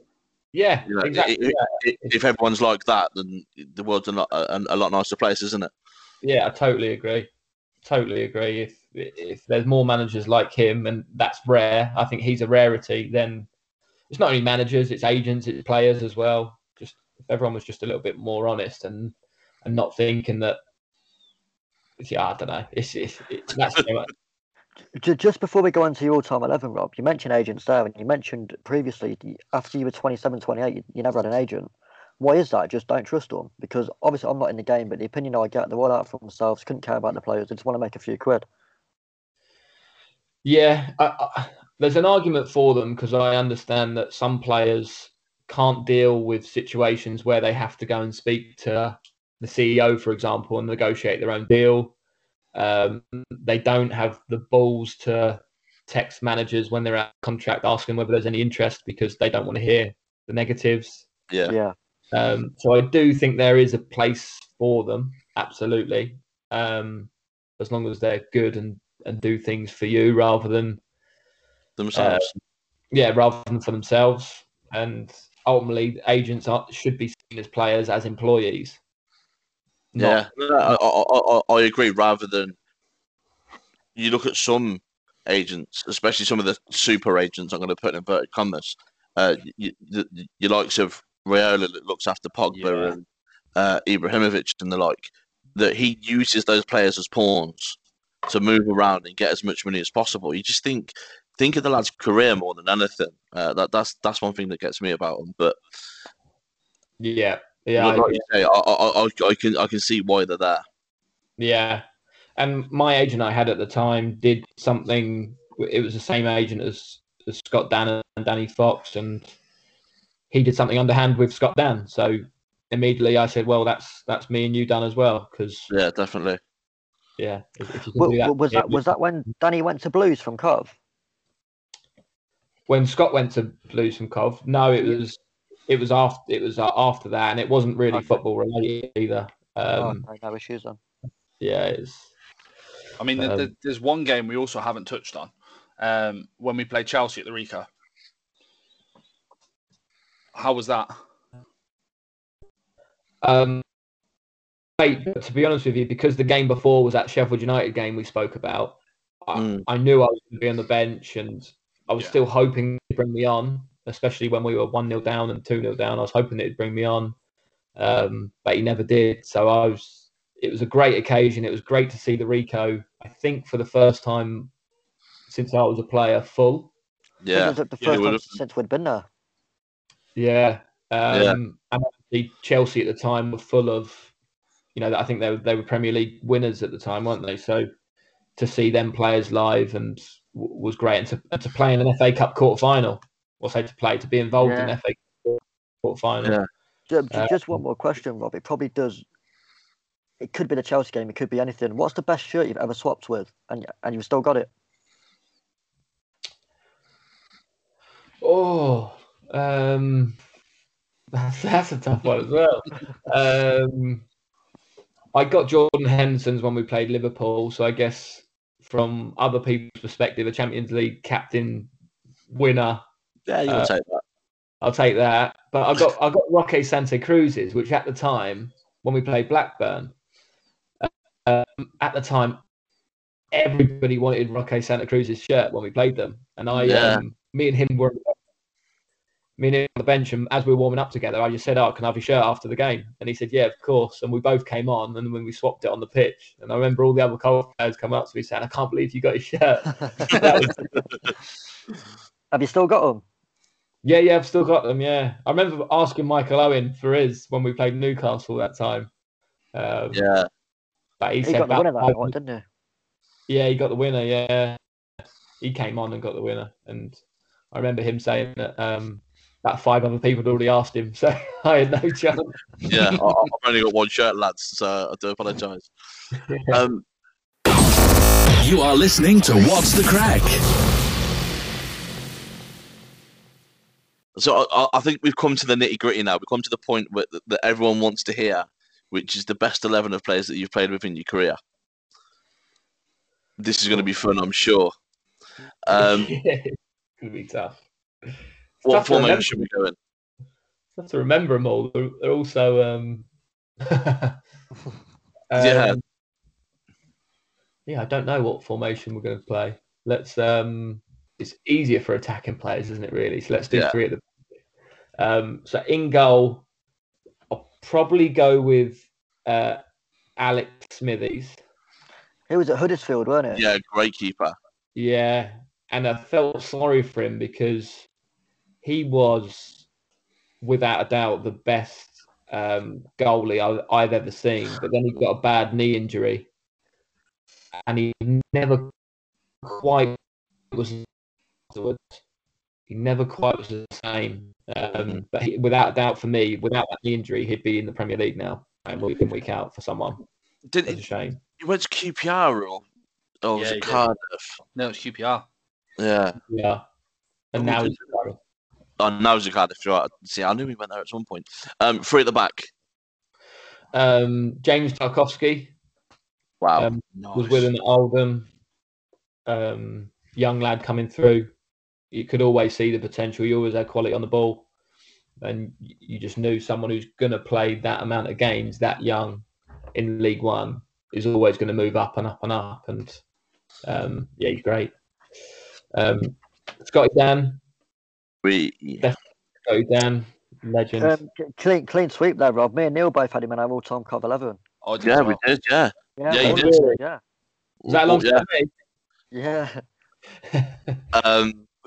yeah, You know, exactly. it- yeah. I- If everyone's like that, then the world's a lot a, a lot nicer place, isn't it? Yeah, I totally agree. Totally agree. If if there's more managers like him, and that's rare, I think he's a rarity. Then it's not only managers, it's agents, it's players as well. Just if everyone was just a little bit more honest and and not thinking that. Yeah, I don't know. It's, it's, it's that's (laughs) Ju- Just before we go on to your time 11, Rob, you mentioned agents there, and you mentioned previously after you were 27, 28, you, you never had an agent. Why is that? Just don't trust them? Because obviously I'm not in the game, but the opinion I get, they're all out for themselves, couldn't care about the players, they just want to make a few quid. Yeah, I, I, there's an argument for them because I understand that some players can't deal with situations where they have to go and speak to the CEO, for example, and negotiate their own deal. Um, they don't have the balls to text managers when they're out of contract asking whether there's any interest because they don't want to hear the negatives. Yeah. Yeah. Um, so I do think there is a place for them, absolutely, um, as long as they're good and, and do things for you rather than Themselves. yeah, rather than for themselves. And ultimately, agents are, should be seen as players as employees. Yeah, Not- no, I, I, I, agree. Rather than you look at some agents, especially some of the super agents, I'm going to put in inverted commas. Uh, you, the, your likes of Raiola that looks after Pogba Yeah. and uh, Ibrahimovic and the like, that he uses those players as pawns to move around and get as much money as possible. You just think think of the lad's career more than anything. Uh, that that's that's one thing that gets me about him. But Yeah, yeah, like I- you say, I, I, I, I can I can see why they're there. yeah. And my agent I had at the time did something. It was the same agent as, as Scott Dann and Danny Fox, and he did something underhand with Scott Dann. So immediately I said, "Well, that's that's me and you done as well." Because Yeah, definitely. yeah, if, if you can Wa- do that, wa- was that was that when Danny went to Blues from Cov? When Scott went to Blueson No, it was it was after it was uh, after that, and it wasn't really Okay. football related either. Oh, Um, okay, no issues then. Yeah, it's I mean, th- Um, th- there's one game we also haven't touched on um, when we played Chelsea at the Ricoh. How was that? Um, mate, but to be honest with you, because the game before was that Sheffield United game we spoke about, I, Mm. I knew I was going to be on the bench, and I was Yeah. still hoping to bring me on, especially when we were one 0 down and two 0 down. I was hoping it'd bring me on, um, but he never did. So I was. It was a great occasion. It was great to see the Ricoh. I think for the first time since I was a player, full. Yeah, was like the yeah, first it time since we'd been there. Yeah. Um, Yeah. And obviously Chelsea at the time were full of, you know, I think they were, they were Premier League winners at the time, weren't they? So to see them players live and w- was great. And to, and to play in an FA Cup quarter final, or say to play, to be involved in FA Cup quarter final. Yeah. Ju- ju- Uh, Just one more question, Rob. It probably does. It could be the Chelsea game. It could be anything. What's the best shirt you've ever swapped with, and and you've still got it? Oh, um, that's, (laughs) that's a tough one as well. um, I got Jordan Henderson's when we played Liverpool, so I guess from other people's perspective, a Champions League captain winner, yeah, you Uh, take that. I'll take that. But I got I got Roque Santa Cruz's, which at the time when we played Blackburn, um, at the time everybody wanted Roque Santa Cruz's shirt when we played them, and I, Yeah. um, me and him were, me and him on the bench, and as we were warming up together, I just said, "Oh, can I have your shirt after the game?" And he said, "Yeah, of course." And we both came on, and when we swapped it on the pitch, and I remember all the other Cole players come up to me saying, "I can't believe you got his shirt." (laughs) (laughs) Have you still got them? Yeah, yeah, I've still got them. Yeah, I remember asking Michael Owen for his when we played Newcastle that time. Um, Yeah, but he, He said got the winner that five- night, didn't he? Yeah, he got the winner. Yeah, he came on and got the winner, and I remember him saying that um, that five other people had already asked him, (laughs) so I had no chance. yeah. I, I've only got one shirt, lads, so I do apologise. (laughs) Um, You are listening to What's the Craic? so I- I, I think we've come to the nitty gritty now. We've come to the point where, that everyone wants to hear, which is the best eleven of players that you've played with in your career. This is going to be fun, I'm sure. (laughs) Um, it's gonna be tough. It's what tough to remember- formation we go in? it's to remember them all. They're, they're also um, (laughs) Yeah. um, yeah. I don't know what formation we're going to play. Let's. Um, it's easier for attacking players, isn't it? Really. So let's do Yeah. three at the. Um, so in goal, I'll probably go with uh, Alex Smithies. He was at Huddersfield, weren't it? Yeah, great keeper. Yeah, and I felt sorry for him because he was, without a doubt, the best um, goalie I, I've ever seen. But then he got a bad knee injury, and he never quite was afterwards. He never quite was the same. Um, but he, without a doubt, for me, without that knee injury, he'd be in the Premier League now, and week in week out for someone. Did It's a he, shame. he went to QPR or, or was Yeah, it he did. Cardiff? No, it's QPR. Yeah. Yeah, and now he's Oh, now he's at Cardiff. Right. See, I knew he went there at some point. Um, three at the back. um, James Tarkowski. Wow. um, Nice. was with an Oldham. Um, young lad coming through. You could always see the potential. You always had quality on the ball, and you just knew someone who's going to play that amount of games that young in League One is always going to move up and up and up. And um, yeah, he's great. Um, Scotty Dann, we, Scotty Dann, legend. Um, clean, clean sweep there, Rob. Me and Neil both had him in our all-time Cov 11. I did yeah, as we did. Yeah. Yeah, Yeah, you did. of us, Yeah, Was that Oh, alongside me? yeah. (laughs) Um, (laughs)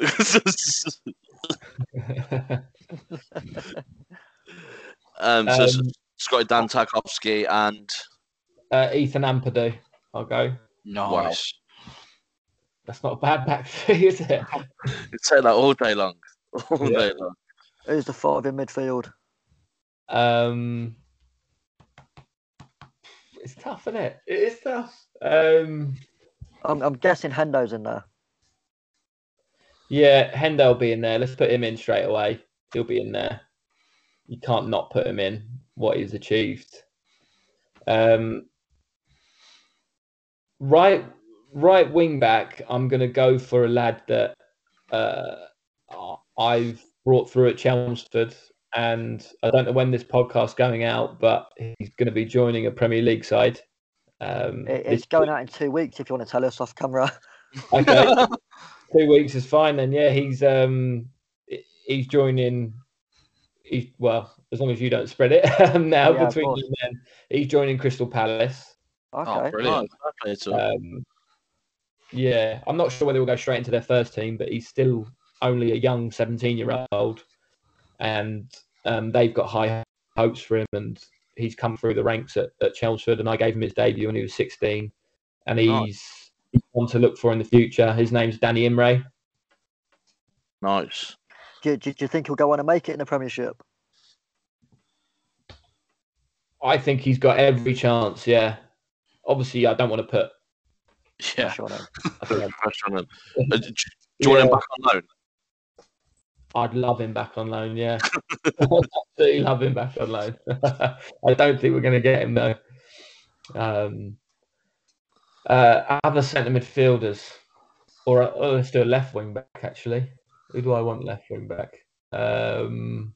um, so Um, Scotty Dann Tarkowski and uh, Ethan Ampadu. I'll go. Nice. That's not a bad back three, is it? (laughs) you'd say that all day long. (laughs) All Yeah. day long. Who's the five in midfield? Um, it's tough, isn't it? It is tough. Um, I'm, I'm guessing Hendo's in there. Yeah, Hendo will be in there. Let's put him in straight away. He'll be in there. You can't not put him in. What he's achieved. Um, right, right wing back. I'm going to go for a lad that uh, I've brought through at Chelmsford, and I don't know when this podcast's going out, but he's going to be joining a Premier League side. Um, It's going out in two weeks if you want to tell us off camera. (laughs) Okay, (laughs) two weeks is fine then. Yeah, he's um he's joining. He's well, as long as you don't spread it (laughs) now Yeah, between course. you men. He's joining Crystal Palace. Okay. Oh, brilliant. Fair play to him. Um, yeah, I'm not sure whether he'll go straight into their first team, but he's still only a young 17 year old, and um, they've got high hopes for him. And he's come through the ranks at, at Chelmsford, and I gave him his debut when he was 16, and he's Nice. one to look for in the future. His name's Danny Imray. nice. Do, do, do you think he'll go on and make it in the Premiership? I think he's got every chance. Yeah, obviously, I don't want to put. Yeah. Sure, no. I think Pressure on him. Uh, do do you (laughs) want him Yeah. back on loan? I'd love him back on loan. Yeah, (laughs) absolutely love him back on loan. (laughs) I don't think we're going to get him though. Um, uh, other centre midfielders, or, or let's do a left wing back. Actually, who do I want left wing back? Um,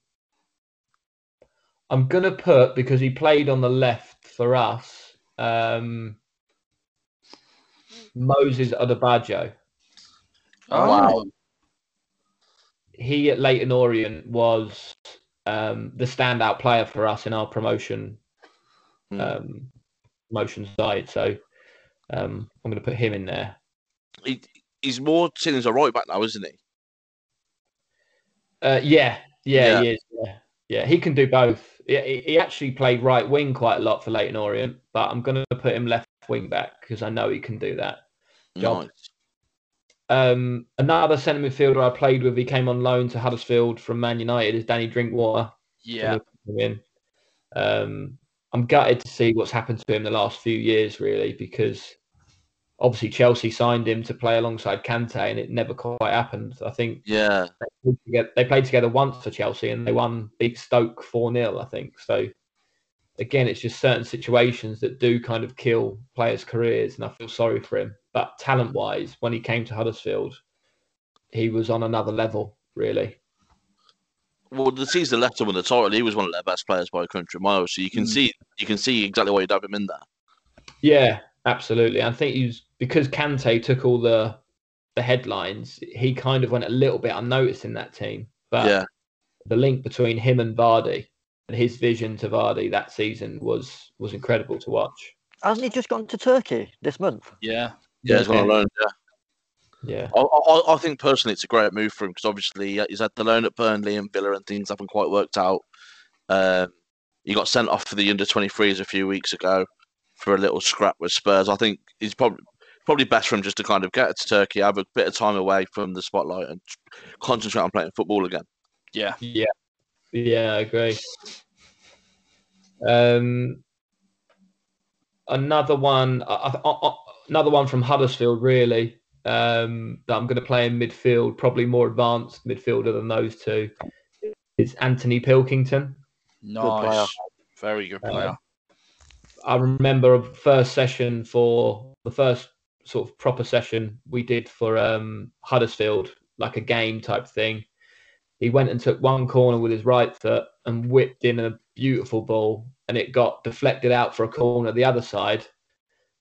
I'm going to put because he played on the left for us. Um, Moses Odubajo. Oh, Wow. He at Leyton Orient was um, the standout player for us in our promotion Hmm. um, promotion side. So um, I'm going to put him in there. He, he's more seen as a right back now, isn't he? Uh, yeah, yeah, Yeah. he is. Yeah, yeah, he can do both. He, he he actually played right wing quite a lot for Leyton Orient, but I'm going to put him left wing back because I know he can do that. Job. Nice. Um, another centre midfielder I played with, he came on loan to Huddersfield from Man United, is Danny Drinkwater. yeah. gonna put him in. Um, I'm gutted to see what's happened to him the last few years, really, because obviously Chelsea signed him to play alongside Kante, and it never quite happened. I think Yeah. they played together, they played together once for Chelsea, and they won Big Stoke four 0 I think. So again, it's just certain situations that do kind of kill players' careers, and I feel sorry for him. But talent-wise, when he came to Huddersfield, he was on another level, really. Well, the season left him with the title. He was one of their best players by a country mile. So you can Mm. see, you can see exactly why you'd have him in there. Yeah, absolutely. I think he's because Kante took all the the headlines. He kind of went a little bit unnoticed in that team. But yeah. the link between him and Vardy and his vision to Vardy that season was was incredible to watch. Hasn't he just gone to Turkey this month? Yeah. Yeah, he's gone on loan. Yeah. Yeah, I, I, I think personally it's a great move for him because obviously uh, he's had the loan at Burnley and Villa and things haven't quite worked out. Um, he got sent off for the under 23s a few weeks ago for a little scrap with Spurs. I think he's probably probably best for him just to kind of get to Turkey, have a bit of time away from the spotlight and concentrate on playing football again. Yeah. yeah, yeah. I agree. Um, another one, uh, uh, another one from Huddersfield, really. Um, that I'm going to play in midfield, probably more advanced midfielder than those two. Is Anthony Pilkington. player. Nice. Very good Uh, player. I remember a first session for the first sort of proper session we did for um, Huddersfield, like a game type thing. He went and took one corner with his right foot and whipped in a beautiful ball, and it got deflected out for a corner the other side.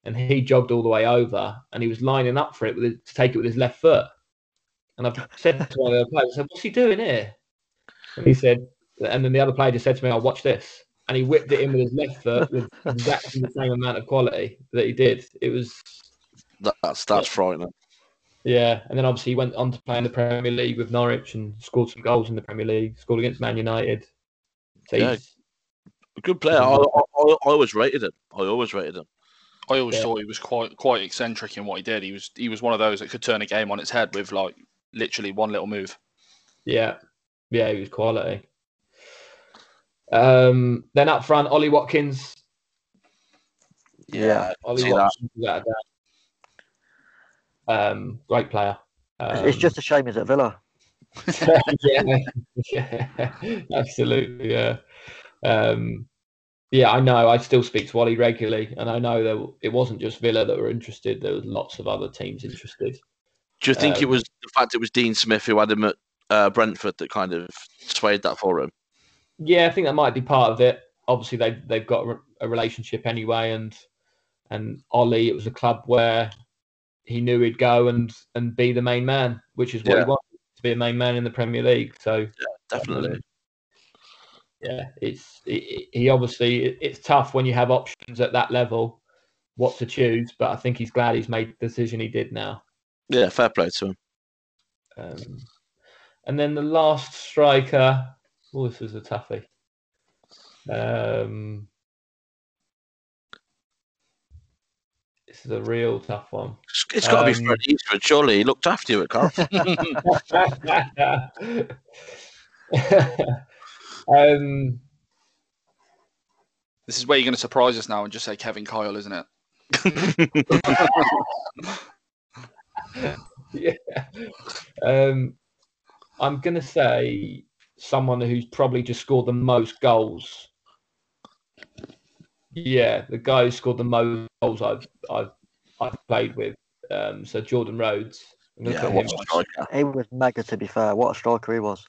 And he jogged all the way over, and he was lining up for it with his, to take it with his left foot. And I've (laughs) said to one of the players, I said, "What's he doing here?" And he said, and then the other player just said to me, "I'll watch this." And he whipped it in with his left foot with (laughs) exactly the same amount of quality that he did. It was That, that's that's frightening. yeah, and then obviously he went on to play in the Premier League with Norwich and scored some goals in the Premier League. Scored against Man United. So Yeah. he's- A good player. I, I, I, I always rated him. I always rated him. I always Yeah. thought he was quite quite eccentric in what he did. He was he was one of those that could turn a game on its head with like literally one little move. yeah, yeah, he was quality. Um, then up front, Ollie Watkins. Yeah, Ollie see that. Watkins, without a doubt. Um, great player. It's- it's Um, just a shame he's at Villa. (laughs) yeah, (laughs) yeah, absolutely, yeah. Um, yeah, I know. I still speak to Wally regularly, and I know that it wasn't just Villa that were interested. There was lots of other teams interested. Do you think it Um, was the fact it was Dean Smith who had him at uh, Brentford that kind of swayed that for him? Yeah, I think that might be part of it. Obviously, they they've got a- relationship anyway, and and Ollie, it was a club where he knew he'd go and and be the main man, which is what Yeah. he wanted to be a main man in the Premier League. So Definitely. Um, yeah, it's it, he obviously it- it's tough when you have options at that level, what to choose. But I think he's glad he's made the decision he did now. Yeah, fair play to him. Um, and then the last striker, oh, this is a toughie. Um, this is a real tough one. It's, it's got to be Um, Fred Eastwood, surely. He looked after you at Cardiff. (laughs) (laughs) (laughs) um, This is where you're going to surprise us now and just say Kevin Kyle, isn't it? (laughs) yeah. Um, I'm going to say someone who's probably just scored the most goals. Yeah, the guy who scored the most goals I've I've I've played with. Um, so Jordan Rhodes. Yeah, what a striker. He was mega, to be fair. What a striker he was.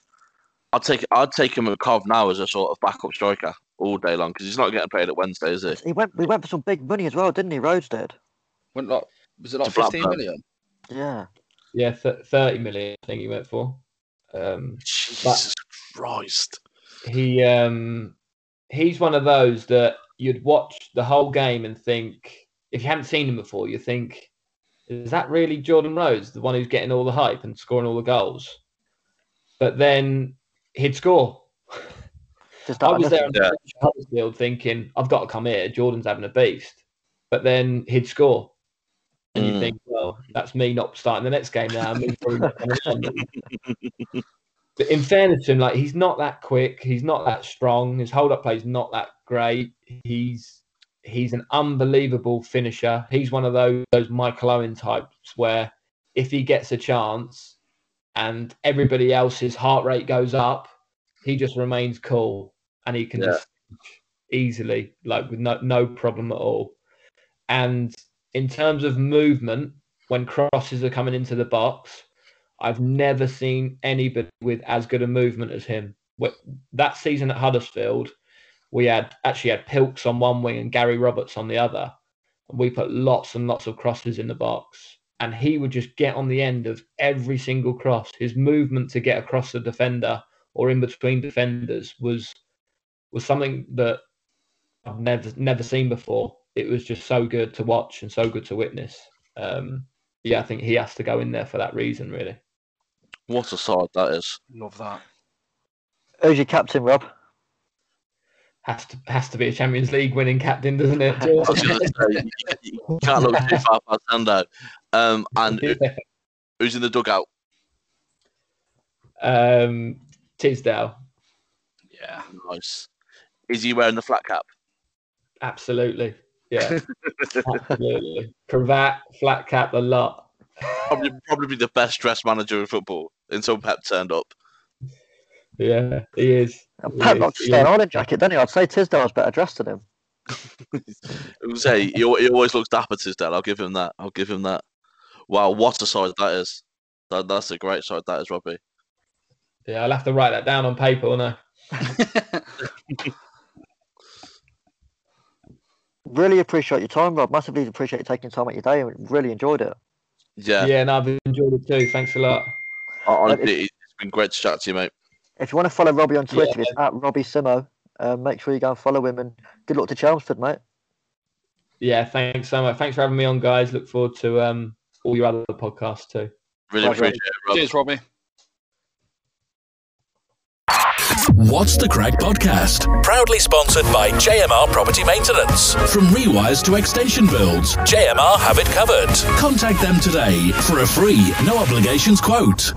I'd take I'd take him at Cov now as a sort of backup striker all day long because he's not getting paid at Wednesday, is he? He went. We went for some big money as well, didn't he? Rhodes did. Went like, was it like To 15 Blackburn. million? Yeah. Yeah, th- thirty million. I think he went for. Um, Jesus Christ. he um he's one of those that you'd watch the whole game and think if you hadn't seen him before you think is that really jordan rhodes the one who's getting all the hype and scoring all the goals but then he'd score Just i was there on the Huddersfield thinking i've got to come here jordan's having a beast but then he'd score and you Mm. think well that's me not starting the next game now me probably not coming on. But in fairness to him, like he's not that quick, he's not that strong. His hold up play is not that great. He's he's an unbelievable finisher. He's one of those those Michael Owen types where if he gets a chance and everybody else's heart rate goes up, he just remains cool and he can Yeah. just easily, like with no no problem at all. And in terms of movement, when crosses are coming into the box, I've never seen anybody with as good a movement as him. That season at Huddersfield, we had actually had Pilks on one wing and Gary Roberts on the other. And we put lots and lots of crosses in the box. And he would just get on the end of every single cross. His movement to get across the defender or in between defenders was was something that I've never never seen before. It was just so good to watch and so good to witness. Um, yeah, I think he has to go in there for that reason, really. What a side that is. Love that. Who's your captain, Rob? Has to has to be a Champions League winning captain, doesn't it? I was say, you, you can't look too far past Hendo. Um, and (laughs) who- who's in the dugout? um, Tisdale, Yeah. Nice. Is he wearing the flat cap? absolutely. Yeah, (laughs) absolutely. Cravat, flat cap, a lot. Probably, probably the best dressed manager in football until Pep turned up. Yeah, he is. And He Pep is, rocked a he Stone is. Island jacket, don't he? I'd say Tisdale's better dressed than him. I (laughs) say he, he always looks dapper Tisdale. I'll give him that. I'll give him that. Wow, what a side that is. That, that's a great side that is, Robbie. Yeah, I'll have to write that down on paper, won't I? (laughs) Really appreciate your time, Rob. Massively appreciate you taking time out your day and really enjoyed it. Yeah, Yeah, no, I've enjoyed it too. Thanks a lot. honestly, it's been great to chat to you, mate. If you want to follow Robbie on Twitter, Yeah. it's at Robbie Simo. Uh, make sure you go and follow him and good luck to Chelmsford, mate. Yeah, thanks so much. Thanks for having me on, guys. Look forward to um, all your other podcasts too. Really Pleasure. appreciate it, Rob. Cheers, Robbie. What's the Craic podcast? Proudly sponsored by JMR Property Maintenance. From rewires to extension builds, JMR have it covered. contact them today for a free, no obligations quote.